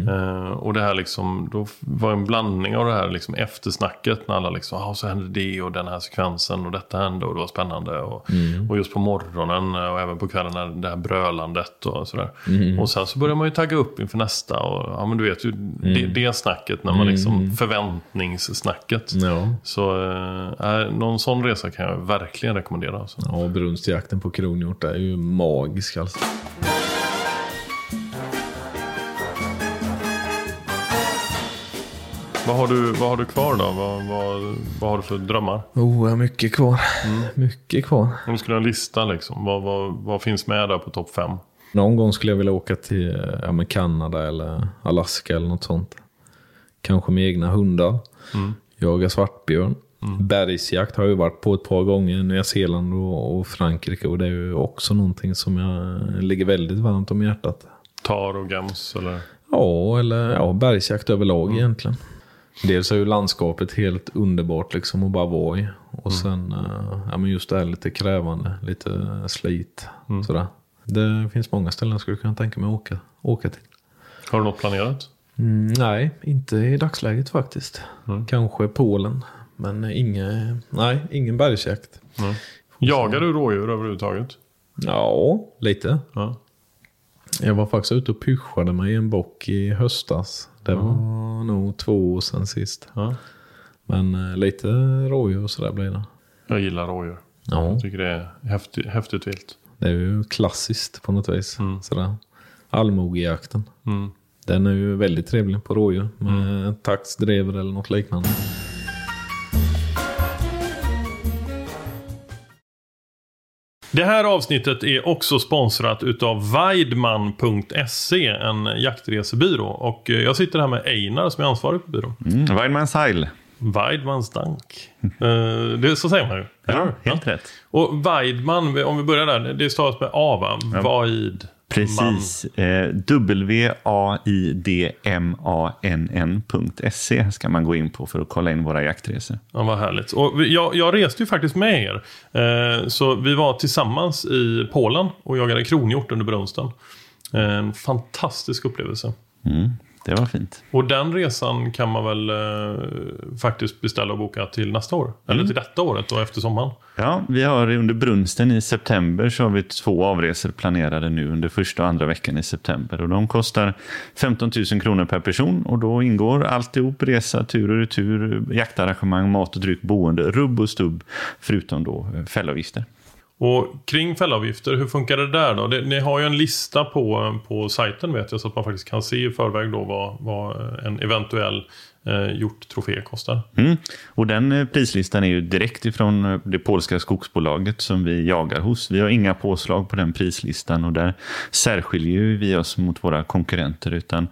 Eh, och det här liksom, då var en blandning av det här liksom eftersnacket när alla liksom, ah, så hände det och den här sekvensen och detta hände och det var spännande. Och, och just på morgonen och även på kvällen det här brölandet och sådär. Och sen så börjar man ju tagga upp inför nästa och ja men du vet ju det, det snacket när man liksom, förväntningssnacket. Ja. Så eh, någon sån resa kan jag verkligen rekommendera. Alltså. Ja, brunstjakten på kronhjort är ju magisk alltså. Vad har du, vad har du kvar då? Vad, vad, vad har du för drömmar? Oh, mycket kvar. Mycket kvar. Om du skulle ha en lista liksom. Vad, vad, vad finns med där på topp fem? Någon gång skulle jag vilja åka till ja, Kanada eller Alaska eller något sånt. Kanske med egna hundar. Jaga svartbjörn. Bergsjakt har jag varit på ett par gånger. Nya Zeeland och, och Frankrike. Och det är ju också någonting som jag ligger väldigt varmt om hjärtat. Tar och gams eller? Ja, eller ja, bergsjakt överlag egentligen. Dels är ju landskapet helt underbart liksom att bara vara i. Och sen eh, ja, men just det här lite krävande, lite slit. Sådär. Det finns många ställen jag skulle kunna tänka mig att åka, åka till. Har du något planerat? Mm, nej, inte i dagsläget faktiskt. Kanske Polen. Men inge, nej, ingen bergsjakt. Jagar du rådjur överhuvudtaget? Ja, lite. Ja. Jag var faktiskt ute och pyschade mig i en bock i höstas. Det var nog två år sedan sist. ja. Men eh, lite rådjur och sådär blir det. Jag gillar rådjur. Ja, Jag tycker det är häftigt, häftigt vilt. det är ju klassiskt på något vis. Sådär. Allmogejakten. Mm. Den är ju väldigt trevlig på rådjur med taxdrever eller något liknande. Det här avsnittet är också sponsrat utav Weidman.se, en jaktresebyrå. Och eh, jag sitter här med Einar som är ansvarig på byrån. Mm, Weidmans Heil. Weidmans dank. Eh, det, så säger man ju. Ja, helt rätt. Och Weidman, om vi börjar där, det stavas med A va? Vaid. Precis. Eh, W-A-I-D-M-A-N-N.se ska man gå in på för att kolla in våra jaktresor. Ja, vad härligt. Och jag, jag reste ju faktiskt med er. Eh, så vi var tillsammans i Polen och jagade kronhjort under brunsten. En fantastisk upplevelse. Mm, det var fint. Och den resan kan man väl eh, faktiskt beställa och boka till nästa år. Eller till detta året då efter sommaren. Ja, vi har under brunsten i september så har vi två avresor planerade nu under första och andra veckan i september. Och de kostar 15 000 kronor per person och då ingår alltihop resa, tur och retur, jaktarrangemang, mat och dryck, boende, rubb och stubb, förutom då eh, fällavgifter. Och kring fällavgifter, hur funkar det där då? Det, ni har ju en lista på, på sajten vet jag så att man faktiskt kan se i förväg då vad, vad en eventuell eh, hjorttrofé kostar. Mm. Och den eh, prislistan är ju direkt ifrån eh, det polska skogsbolaget som vi jagar hos. Vi har inga påslag på den prislistan och där särskiljer vi oss mot våra konkurrenter. Utan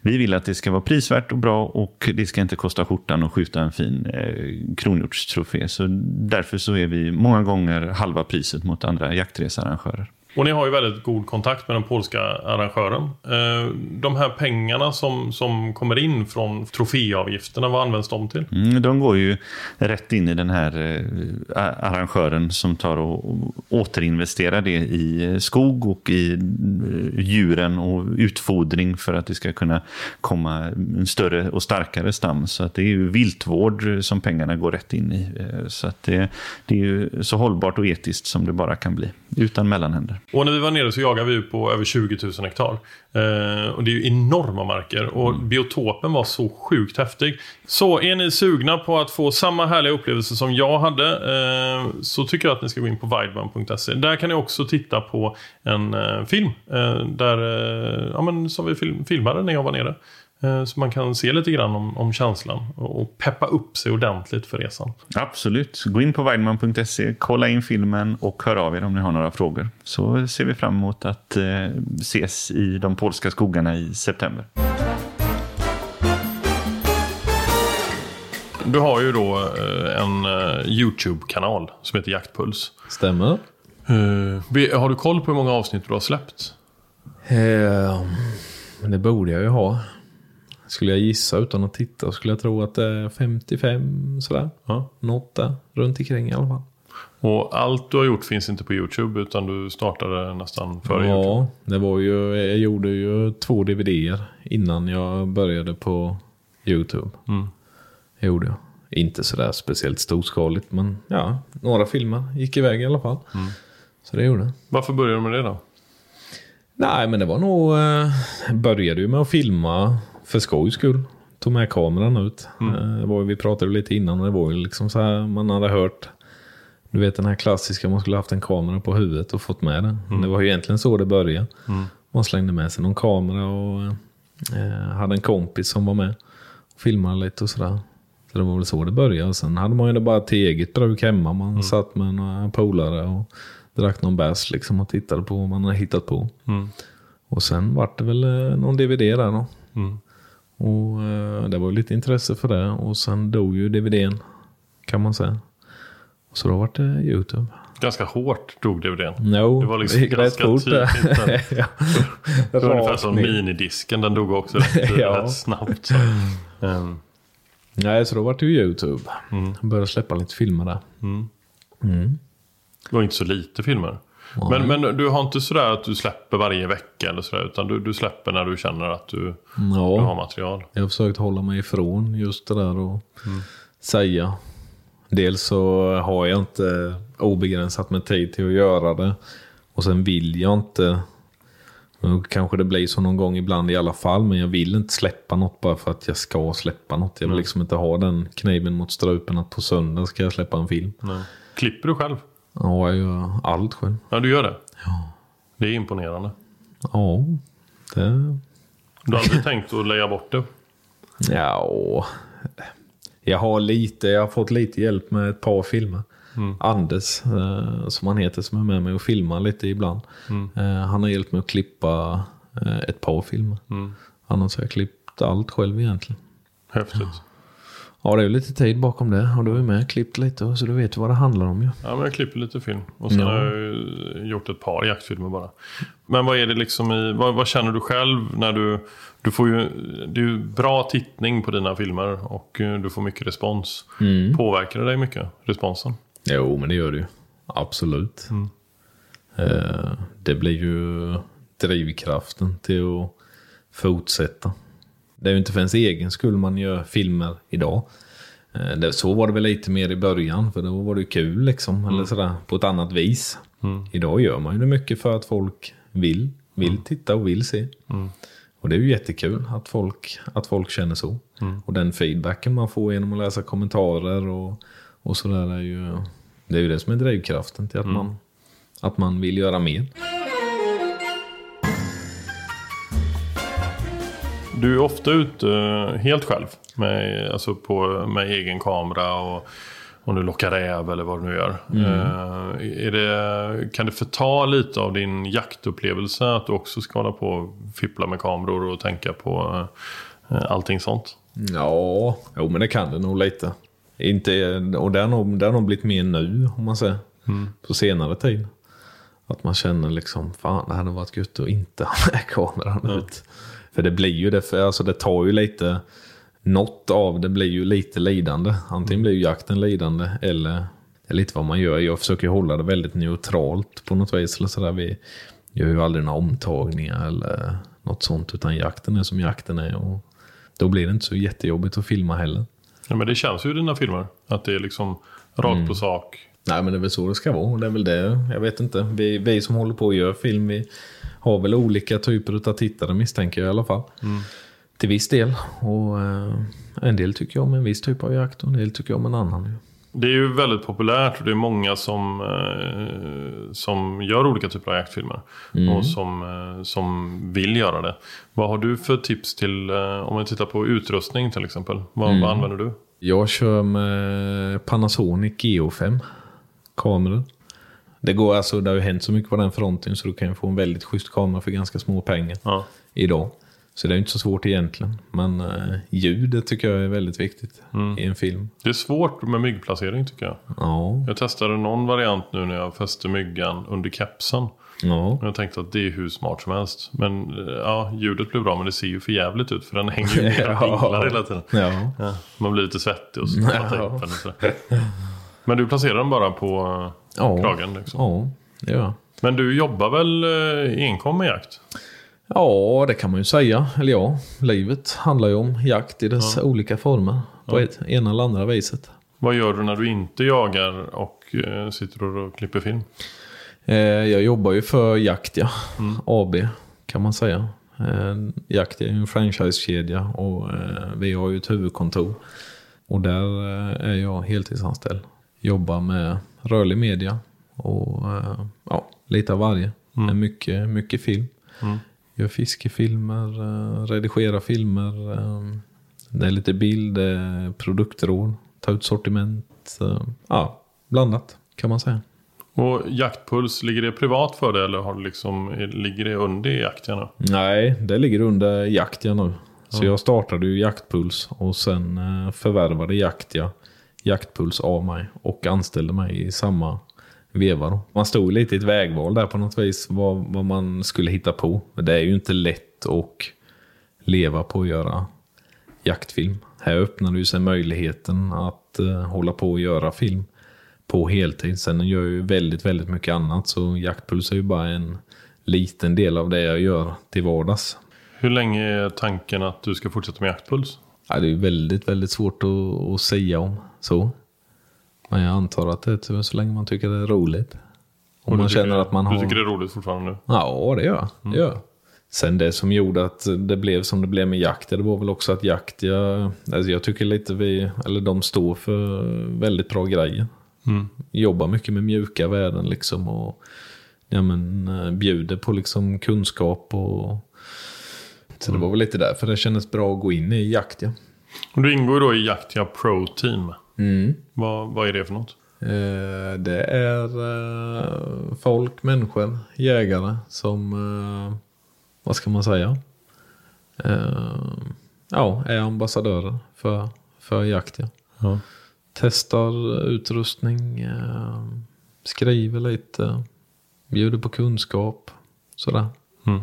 vi vill att det ska vara prisvärt och bra och det ska inte kosta skjortan att skjuta en fin eh, kronhjortstrofé. Så därför så är vi många gånger halva priset mot andra jaktresearrangörer. Och ni har ju väldigt god kontakt med den polska arrangören. Eh, de här pengarna som, som kommer in från troféavgifterna, vad används de till? Mm, de går ju rätt in i den här eh, arrangören som tar och återinvesterar det i eh, skog och i djuren och utfodring för att det ska kunna komma en större och starkare stam. Så att det är ju viltvård som pengarna går rätt in i. Så att det, det är ju så hållbart och etiskt som det bara kan bli, utan mellanhänder. Och när vi var nere så jagade vi på över 20 000 hektar. Eh, och det är ju enorma marker. Och biotopen var så sjukt häftig. Så är ni sugna på att få samma härliga upplevelse som jag hade eh, så tycker jag att ni ska gå in på wideman.se. Där kan ni också titta på en eh, film. Eh, där, eh, ja, men, som vi film, filmade när jag var nere. Eh, Så man kan se lite grann om, om känslan och peppa upp sig ordentligt för resan. Absolut. Gå in på weidman.se, kolla in filmen och hör av er om ni har några frågor. Så ser vi fram emot att eh, ses i de polska skogarna i september. Du har ju då eh, en eh, YouTube-kanal som heter Jaktpuls. Stämmer. Har du koll på hur många avsnitt du har släppt? Eh, men det borde jag ju ha. Skulle jag gissa utan att titta skulle jag tro att det är 55 sådär. Ja. Något där runt omkring i alla fall. Och allt du har gjort finns inte på YouTube utan du startade nästan före YouTube. Ja, det var ju, jag gjorde ju två DVDer innan jag började på YouTube. Mm. Det gjorde jag. Inte sådär speciellt storskaligt men ja, några filmer gick iväg i alla fall. Mm. Så det gjorde jag. Varför började du med det då? Nej, men det var nog... Eh, började ju med att filma för skojs skull. Tog med kameran ut. Eh, det var, vi pratade lite innan. Det var ju liksom så här man hade hört. Du vet den här klassiska, man skulle haft en kamera på huvudet och fått med den. Det var ju egentligen så det började. Man slängde med sig någon kamera och eh, hade en kompis som var med. Och filmade lite och sådär. Så det var väl så det började. Och sen hade man ju det bara till eget bruk hemma. Man satt med några polare och drack någon bärs liksom och tittade på vad man hade hittat på. Mm. Och sen vart det väl eh, någon DVD där då. Mm. Och eh, det var lite intresse för det. Och sen dog ju DVDn kan man säga. Och så då vart det YouTube. Ganska hårt drog DVDn. No, Det var liksom gick rätt ganska där. tydligt. ja. Det var ungefär som minidisken, den dog också rätt, Ja. rätt snabbt. Så. Ehm, Nej, så då vart det ju YouTube. Mm. Jag började släppa lite filmer där. det var inte så lite filmer. Men, men du har inte sådär att du släpper varje vecka eller sådär, utan du, du släpper när du känner att du, du har Ja, material. jag har försökt hålla mig ifrån just det där och säga. Dels så har jag inte obegränsat med tid till att göra det. Och sen vill jag inte Nu kanske det blir så någon gång ibland i alla fall, men jag vill inte släppa något bara för att jag ska släppa något. Jag vill liksom inte ha den kniven mot strupen att på söndag ska jag släppa en film. Nej. Klipper du själv? Ja, jag gör allt själv. Ja, du gör det? Ja. Det är imponerande. Ja, det... Du har aldrig tänkt att lägga bort det? Ja, jag har lite, jag har fått lite hjälp med ett par filmer. Anders, eh, som han heter, som är med mig och filmar lite ibland. Eh, han har hjälpt mig att klippa eh, ett par filmer. Annars har jag klippt allt själv egentligen. Häftigt. Ja, det är ju lite tid bakom det. Och du är med klippt lite, så du vet vad det handlar om ju. Ja, men jag klipper lite film. Och sen Ja. har jag gjort ett par jaktfilmer bara. Men vad är det liksom i, vad, vad känner du själv när du, du får ju, det är ju bra tittning på dina filmer och eh, du får mycket respons. Påverkar det dig mycket, responsen? Jo, men det gör det ju. Absolut. Eh, det blir ju drivkraften till att fortsätta. Det är ju inte för ens egen skull man gör filmer idag. Eh, det, så var det väl lite mer i början, för då var det kul liksom. Eller sådär, på ett annat vis. Idag gör man ju det mycket för att folk vill. Vill titta och vill se. Och det är ju jättekul att folk, att folk känner så. Och den feedbacken man får genom att läsa kommentarer och, och sådär är ju... Det är ju det som är drivkraften till att, man, att man vill göra mer. Du är ofta ute eh, helt själv med, alltså på, med egen kamera och om du lockar räv eller vad du nu gör. Eh, är det, kan det förta lite av din jaktupplevelse att du också ska hålla på och fippla med kameror och tänka på eh, allting sånt? Ja, jo men det kan det nog lite. Inte, och det har, nog, det har nog blivit mer nu, om man säger. På senare tid. Att man känner liksom, fan det hade varit gött att inte ha med kameran ut. För det blir ju det, för alltså det tar ju lite, något av det blir ju lite lidande. Antingen blir ju jakten lidande eller det är lite vad man gör. Jag försöker hålla det väldigt neutralt på något vis. Eller sådär. Vi gör ju aldrig några omtagningar eller något sånt. Utan jakten är som jakten är. Och då blir det inte så jättejobbigt att filma heller. Ja, men det känns ju i dina filmer. Att det är liksom rakt på sak. Nej men det är väl så det ska vara. Det är väl det, jag vet inte. Vi, vi som håller på och gör film, vi har väl olika typer av tittare misstänker jag i alla fall. Till viss del. Och eh, en del tycker jag om en viss typ av jakt och en del tycker jag om en annan. Det är ju väldigt populärt och det är många som, eh, som gör olika typer av jaktfilmer. Och som, eh, som vill göra det. Vad har du för tips till, eh, om vi tittar på utrustning till exempel? Vad, vad använder du? Jag kör med Panasonic Geo5 kameror. Det går alltså, det har ju hänt så mycket på den fronten så du kan ju få en väldigt schysst kamera för ganska små pengar Ja. idag. Så det är inte så svårt egentligen. Men eh, ljudet tycker jag är väldigt viktigt i en film. Det är svårt med myggplacering tycker jag. Ja, Jag testade någon variant nu när jag fäste myggan under kepsen. ja. Jag tänkte att det är hur smart som helst. Men eh, ja, ljudet blev bra men det ser ju för jävligt ut för den hänger ju ner och hela tiden. ja. Ja, man blir lite svettig och så tar man tejpen. Men du placerar den bara på eh, Ja. kragen liksom. Ja, det gör jag. Men du jobbar väl eh, enkom med jakt? Ja, det kan man ju säga. Eller ja, livet handlar ju om jakt i dess olika former. På ett ena eller andra viset. Vad gör du när du inte jagar och eh, sitter och klipper film? Eh, jag jobbar ju för Jaktia AB kan man säga. Eh, Jaktia är ju en franchisekedja och vi har ju ett huvudkontor. Och där är jag heltidsanställd. Jobbar med rörlig media och eh, ja, lite av varje. Men mycket, mycket film. Gör fiskefilmer, eh, redigerar filmer. Eh, det är lite bild, produktråd, ta ut sortiment. Ja, blandat kan man säga. Och jaktpuls, ligger det privat för dig eller har du liksom, ligger det under jakten nu? Nej, det ligger under Jaktia nu. Så jag startade ju Jaktpuls och sen förvärvade Jaktia Jaktpuls av mig och anställde mig i samma veva. Då. Man stod lite i ett vägval där på något vis vad, vad man skulle hitta på. Men det är ju inte lätt att leva på att göra jaktfilm. Här öppnade ju sig möjligheten att eh, hålla på och göra film på heltid. Sen gör jag ju väldigt, väldigt mycket annat. Så Jaktpuls är ju bara en liten del av det jag gör till vardags. Hur länge är tanken att du ska fortsätta med jaktpuls? Ja, det är väldigt, väldigt svårt att, att säga om så. Men jag antar att det är typ så länge man tycker det är roligt. Om Och man du tycker känner att man Du har... tycker det är roligt fortfarande nu? Ja, det gör jag. Det gör jag. Sen det som gjorde att det blev som det blev med jakt, det var väl också att jakt, jag, alltså jag tycker lite vi, eller de står för väldigt bra grejer. Jobbar mycket med mjuka värden liksom och ja, men, eh, bjuder på liksom kunskap och så det var väl lite därför det kändes bra att gå in i jakt ja. Och Du ingår då i Jaktia Pro Team. Mm. Vad, vad är det för något? Eh, Det är eh, folk, människor, jägare som, eh, vad ska man säga? Ja, är ambassadörer för, för jakt. Ja. Ja. Testar utrustning, skriver lite, bjuder på kunskap, sådär. Mm.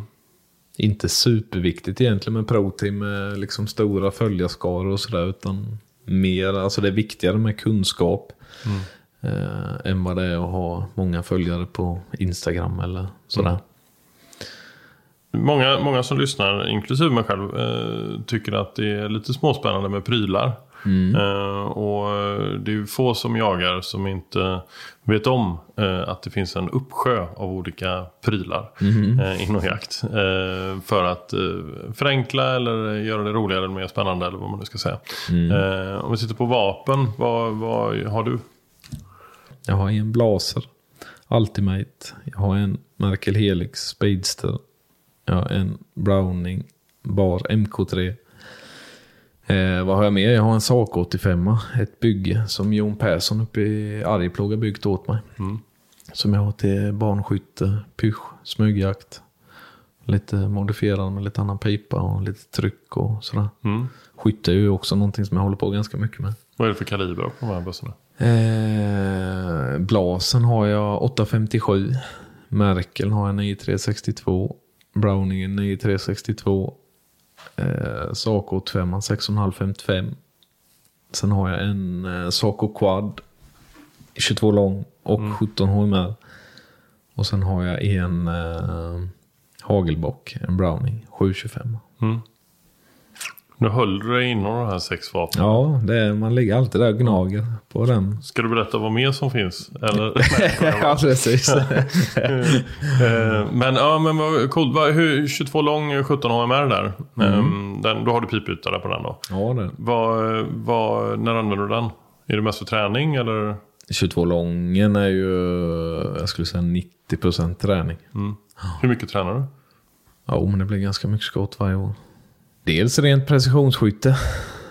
Inte superviktigt egentligen med ProTeam med liksom stora följarskaror och sådär utan mer, alltså det är viktigare med kunskap eh, än vad det är att ha många följare på Instagram eller sådär. Mm. Många, många som lyssnar, inklusive mig själv, eh, tycker att det är lite småspännande med prylar. Eh, och det är få som jagar som inte vet om eh, att det finns en uppsjö av olika prylar eh, inom jakt. Eh, för att eh, förenkla eller göra det roligare eller mer spännande eller vad man nu ska säga. Eh, om vi tittar på vapen, vad, vad har du? Jag har en Blaser, Ultimate. Jag har en Merkel Helix Speedster. Jag har en Browning Bar MK3. Eh, vad har jag mer? Jag har en Saco 85, ett bygge som Jon Persson uppe i Arjeplog har byggt åt mig. Som jag har till barnskytte, pysch, smygjakt. Lite modifierad med lite annan pipa och lite tryck och sådär. Mm. Skytte är ju också någonting som jag håller på ganska mycket med. Vad är det för kaliber på de här bössorna? Eh, blasen har jag 857. Merkel har jag 9362. Browningen 9362. Eh, Saco 85 6,555. Sen har jag en eh, Saco Quad 22 lång och 17 HMR. Och sen har jag en eh, Hagelbock, en Browning 725. Nu höll du dig inom de här sex vapnen. Ja, det är, man ligger alltid där och gnager på den. Ska du berätta vad mer som finns? Eller? ja, precis. Eh, men ja, men vad coolt. Vad- Hur, 22 lång, 17 HMR där. Mm. Ehm, den, då har du pipyta där på den då. ja, det. Vad, vad, när använder du den? Är det mest för träning eller? 22 lången är ju, jag skulle säga 90% träning. Hur mycket tränar du? Ja, men det blir ganska mycket skott varje år. Dels rent precisionsskytte.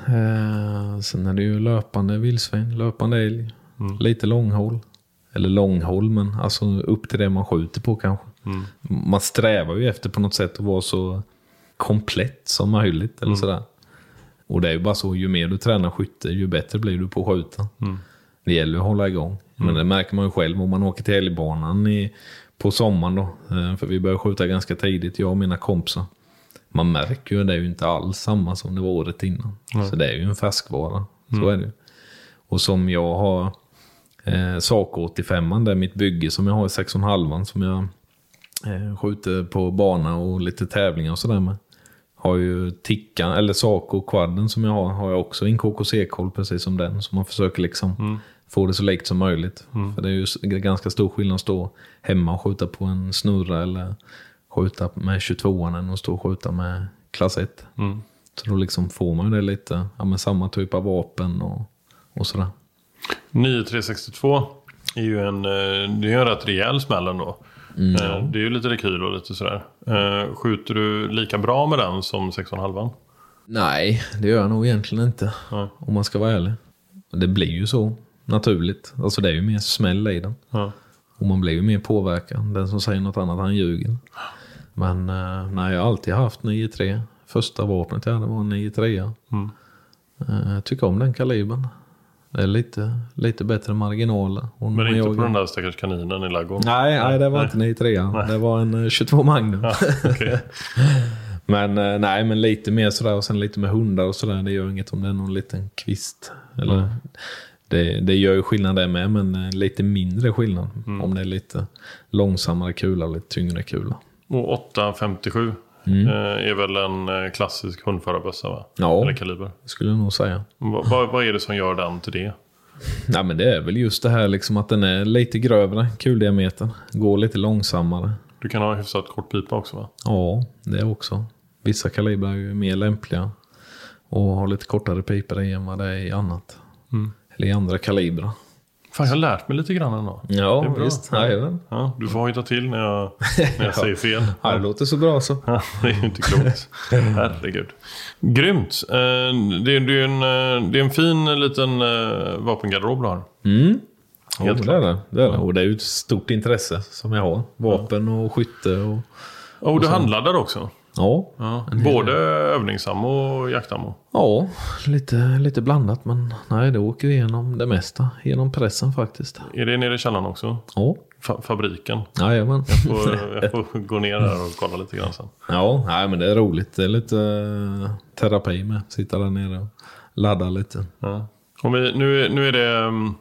Eh, sen är det ju löpande vildsvin, löpande älg. Lite långhåll. Eller långhåll, men alltså upp till det man skjuter på kanske. Man strävar ju efter på något sätt att vara så komplett som möjligt. Eller sådär. Och det är ju bara så, ju mer du tränar skytte, ju bättre blir du på att skjuta. Det gäller att hålla igång. Men det märker man ju själv om man åker till älgbanan i, på sommaren då. Eh, För vi börjar skjuta ganska tidigt, jag och mina kompisar. Man märker ju att det är ju inte alls samma som det var året innan. Så det är ju en färskvara. Så är det ju. Och som jag har eh, Saco 85 det är mitt bygge som jag har i 6,5 som jag eh, skjuter på bana och lite tävlingar och sådär med. Har ju tickan, eller Saco quadden som jag har, har jag också en KKC-koll precis som den. Så man försöker liksom få det så likt som möjligt. För det är ju ganska stor skillnad att stå hemma och skjuta på en snurra eller skjuta med 22an än att stå och skjuta med klass 1. Så då liksom får man det lite, ja men samma typ av vapen och, och sådär. 9362 är ju en, eh, det är en rätt rejäl smäll ändå. Eh, Det är ju lite rekyl och lite sådär. Eh, Skjuter du lika bra med den som 6,5? Nej, det gör jag nog egentligen inte. Nej. Om man ska vara ärlig. Det blir ju så naturligt. Alltså det är ju mer smäll i den. Ja. Och man blir ju mer påverkad. Den som säger något annat, han ljuger. Men eh, nej, jag har alltid haft 9-3. Första vapnet jag hade var en 9-3. Mm. Eh, Jag tycker om den kalibern. Det är lite, lite bättre marginaler. Och Men inte jagar- på den där stackars kaninen i ladugården? Nej, nej, det var inte 9-3. Det var en eh, 22 Magnum. Ja, okej. Men eh, nej, men lite mer sådär och sen lite med hundar och sådär. Det gör inget om det är någon liten kvist. Eller, det, det gör ju skillnad det med, men eh, lite mindre skillnad. Om det är lite långsammare kula och lite tyngre kula. Och 857 Mm. eh, är väl en eh, klassisk hundförarbössa va? Ja. Eller kaliber. Skulle jag nog säga. Va- Vad, vad är det som gör den till det? Nej, men det är väl just det här liksom att den är lite grövre, kuldiameter. Går lite långsammare. Du kan ha hyfsat kort pipa också va? Ja, det också. Vissa kalibrar är ju mer lämpliga och har lite kortare pipor i än vad det är i annat. Eller i andra kalibrar. Fan, jag har lärt mig lite grann ändå. Ja, Det är bra. visst. Jajamän. Ja, du får hojta till när jag, när jag säger fel. Ja, det låter så bra så. Ja, det är ju inte klokt. Herregud. Grymt. Eh, Det är, det är, en, eh, det är en fin liten eh, vapengarderob du har. Mm. Helt jo, det är det. det är det. Och det är ju ett stort intresse som jag har. Vapen och skytte och... Och du handlar där också? Ja, Ja. Både övningsammo och jaktammo? ja lite, lite blandat men nej, det åker igenom det mesta. Genom pressen faktiskt. Är det nere i källaren också? Ja, Fa- fabriken? jajamän. Får, jag får gå ner där och kolla lite grann sen. Ja, nej, men det är roligt. Det är lite eh, terapi med. Sitta där nere och ladda lite. Ja. Och vi, nu, nu är det mm,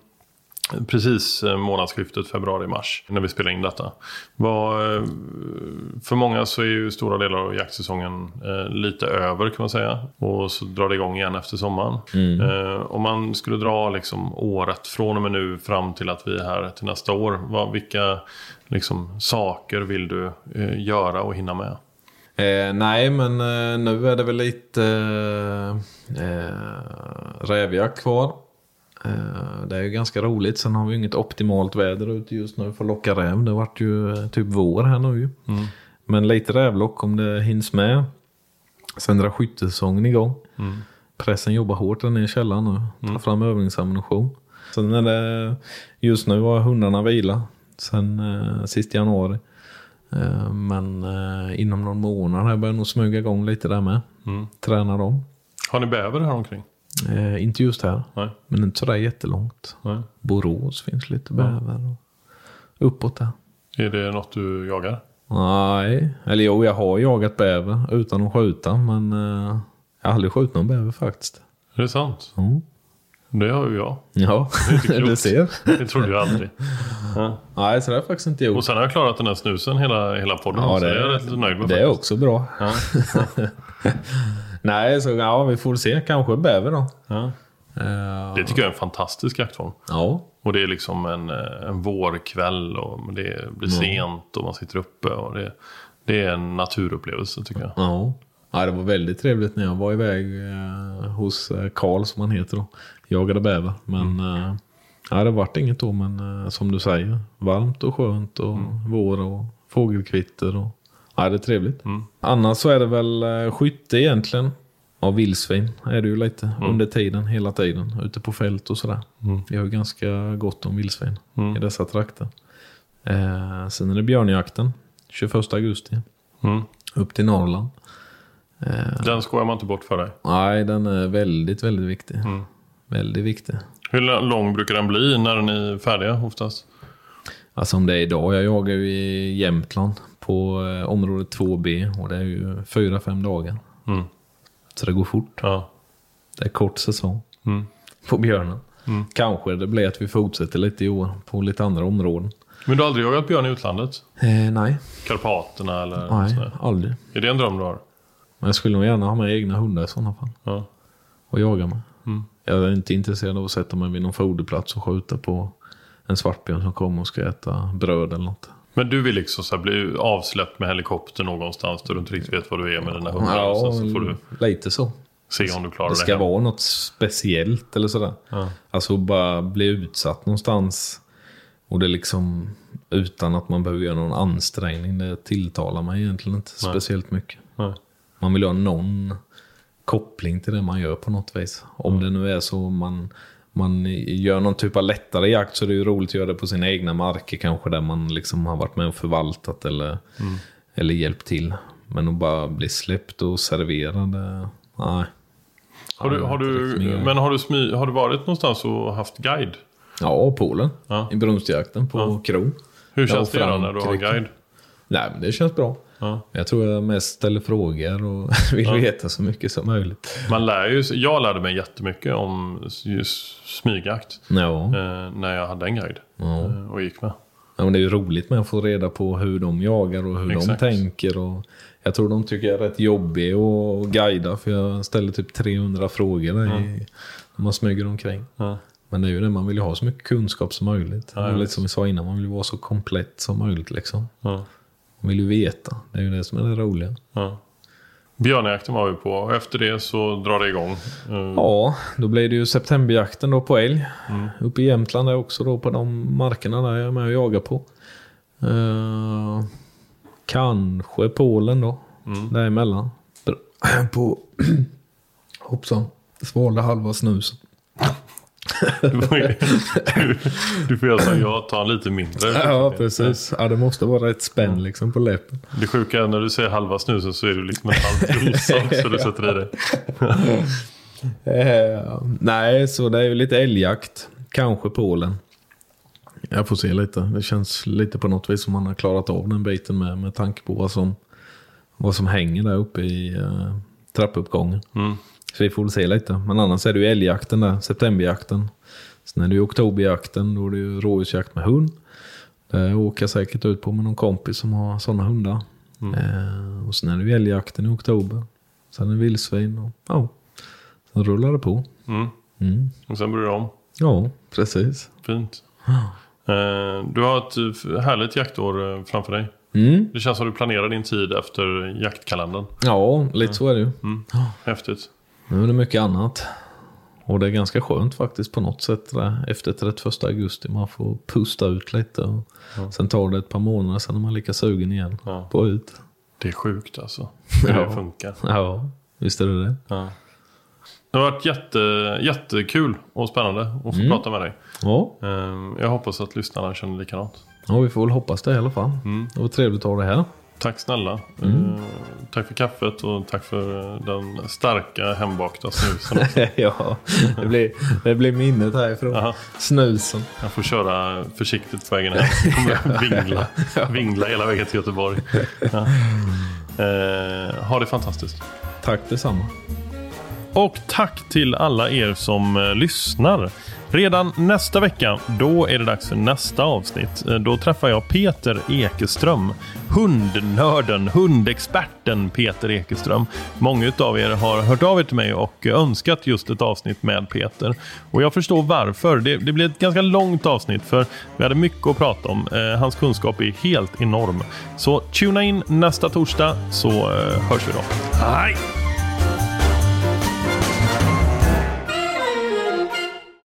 precis eh, månadsskiftet februari-mars när vi spelar in detta. Eh, för många så är ju stora delar av jaktsäsongen eh, lite över kan man säga. Och så drar det igång igen efter sommaren. Eh, om man skulle dra liksom året från och med nu fram till att vi är här till nästa år. Vad, vilka liksom, saker vill du göra och hinna med? Eh, nej, men eh, nu är det väl lite eh, rävjakt kvar. Eh, det är ju ganska roligt. Sen har vi inget optimalt väder ute just nu för att locka räv. Det vart ju eh, typ vår här nu ju. Men lite rävlock om det hinns med. Sen drar skyttesäsongen igång. Pressen jobbar hårt där nere i källaren nu. Tar fram övningsammunition. Sen är det, just nu har hundarna vila. Sen eh, sista januari. Eh, Men eh, inom någon månad här börjar jag nog smyga igång lite där med. Träna dem. Har ni bäver här omkring? Eh, inte just här, Nej. men inte sådär jättelångt. Nej. Borås finns lite bäver. Och uppåt där. Är det något du jagar? Nej, eller jo, jag har jagat bäver utan att skjuta. Men eh, jag har aldrig skjutit någon bäver faktiskt. Är det sant? Mm. Det har ju jag. Ja, inte klokt. du ser. Det trodde jag aldrig. Ja. Nej, så det har jag faktiskt inte gjort. Och sen har jag klarat den här snusen hela, hela podden. Ja, så det, det är jag rätt nöjd med det är faktiskt. också bra. Ja. Nej, så ja, vi får se. Kanske bäver då. Ja. Eh, Det tycker jag är en fantastisk jaktform. Ja, Och det är liksom en, eh, en vårkväll och det blir sent och man sitter uppe. Och det, det är en naturupplevelse tycker jag. ja. Ja, det var väldigt trevligt när jag var iväg eh, hos eh, Karl som han heter då. Jagade bäver. Men eh, ja, det vart inget då. Men eh, som du säger, varmt och skönt och vår och fågelkvitter. Och, ja, det är trevligt. Annars så är det väl eh, skytte egentligen. Av vildsvin är det ju lite under tiden, hela tiden. Ute på fält och sådär. Vi har ju ganska gott om vildsvin i dessa trakter. Eh, sen är det björnjakten. 21 augusti. Mm. Upp till Norrland. Den skojar man inte bort för dig. Nej, den är väldigt, väldigt viktig. Väldigt viktig. Hur lång brukar den bli när ni är färdiga oftast? Alltså om det är idag, jag jagar ju i Jämtland på eh, område 2B och det är ju 4-5 dagar. Mm. Så det går fort. Ja. Det är kort säsong Mm. på björnen. Kanske det blir att vi fortsätter lite i år på lite andra områden. Men du har aldrig jagat björn i utlandet? Eh, nej, Karpaterna eller nej, sådär? aldrig. Är det en dröm du har? Men jag skulle nog gärna ha med egna hundar i sådana fall. Ja. Och jaga med. Mm. Jag är inte intresserad av att sätta mig vid någon foderplats och skjuta på en svartbjörn som kommer och ska äta bröd eller något. Men du vill liksom så bli avsläppt med helikopter någonstans där du inte riktigt vet vad du är med dina hundar. sen så får du lite så. se om du klarar Det det. ska hem. vara något speciellt eller sådär. Ja. Alltså bara bli utsatt någonstans. Och det liksom utan att man behöver göra någon ansträngning. Det tilltalar mig egentligen inte Nej. speciellt mycket. Nej. Man vill ha någon koppling till det man gör på något vis. Om det nu är så man, man gör någon typ av lättare jakt så är det ju roligt att göra det på sina egna marker kanske där man liksom har varit med och förvaltat eller, eller hjälpt till. Men att bara bli släppt och serverad, nej. Har du, har är du, men har du, smy, har du varit någonstans och haft guide? Ja, Polen. Ja. I brunstjakten på Ja. Kro. Hur känns det då när du har guide? Nej, men det känns bra. Ja. Jag tror jag mest ställer frågor och vill veta så mycket som möjligt. Man lär ju, jag lärde mig jättemycket om just smygjakt Ja, eh, när jag hade en guide ja. eh, och gick med. ja men det är ju roligt med att få reda på hur de jagar och hur Exakt. de tänker. Och jag tror de tycker jag är rätt jobbig att guida för jag ställer typ 300 frågor när man smyger omkring. Ja. Men det är ju det, man vill ju ha så mycket kunskap som möjligt. Ja, lite som vi sa innan, man vill ju vara så komplett som möjligt. Liksom. Ja. Man vill ju veta, det är ju det som är det roliga. Ja. Björnjakten var vi på och efter det så drar det igång. Eh, Ja, då blir det ju septemberjakten då på älg. Mm. Uppe i Jämtland är också då på de markerna där jag är med och jagar på. Eh, kanske Polen då. Mm. Däremellan. På... Hoppsan. Svalde halva snusen. Du, du får göra som jag, ta en lite mindre. Ja, precis. Ja, det måste vara ett spänn liksom på läppen. Det sjuka är när du säger halva snusen så är det liksom en halv dosa också du sätter i dig. Eh, nej, så det är ju lite älgjakt. Kanske Polen. Jag får se lite. Det känns lite på något vis som man har klarat av den biten med, med tanke på vad som, vad som hänger där uppe i uh, trappuppgången. Mm. Så vi får väl se lite. Men annars är det ju älgjakten där, septemberjakten. Sen är det ju oktoberjakten, då är det ju rådjursjakt med hund. Det åker jag säkert ut på med någon kompis som har sådana hundar. Eh, och sen är det ju älgjakten i oktober. Sen är det vildsvin och ja, sen rullar det på. Mm. Mm. Och sen börjar det om. Ja, precis. Fint. Eh, Du har ett härligt jaktår eh, framför dig. Mm. Det känns som du planerar din tid efter jaktkalendern. Ja, lite så är det ju. Mm. Häftigt. Nu är det mycket annat. Och det är ganska skönt faktiskt på något sätt där, efter 31 augusti. Man får pusta ut lite. Och Sen tar det ett par månader, sen är man lika sugen igen Ja. på ut. Det är sjukt alltså. Hur Ja. det funkar. Ja, visst är det det. Ja. Det har varit jätte, jättekul och spännande att få prata med dig. Ja. Eh, Jag hoppas att lyssnarna känner likadant. ja, vi får väl hoppas det i alla fall. Det var trevligt att ha det här. Tack snälla. Eh, Tack för kaffet och tack för eh, den starka hembakta snusen. ja, det blir, det blir minnet härifrån. Jaha. Snusen. Jag får köra försiktigt på vägen hem. Kommer vingla, vingla hela vägen till Göteborg. Ja. Eh, ha det fantastiskt. Tack detsamma. Och tack till alla er som eh, lyssnar. Redan nästa vecka, då är det dags för nästa avsnitt. Eh, då träffar jag Peter Ekeström. Hundnörden, hundexperten Peter Ekeström. Många av er har hört av er till mig och önskat just ett avsnitt med Peter. Och jag förstår varför. Det, det blir ett ganska långt avsnitt för vi hade mycket att prata om. Eh, hans kunskap är helt enorm. Så tuna in nästa torsdag så eh, hörs vi då. Hej!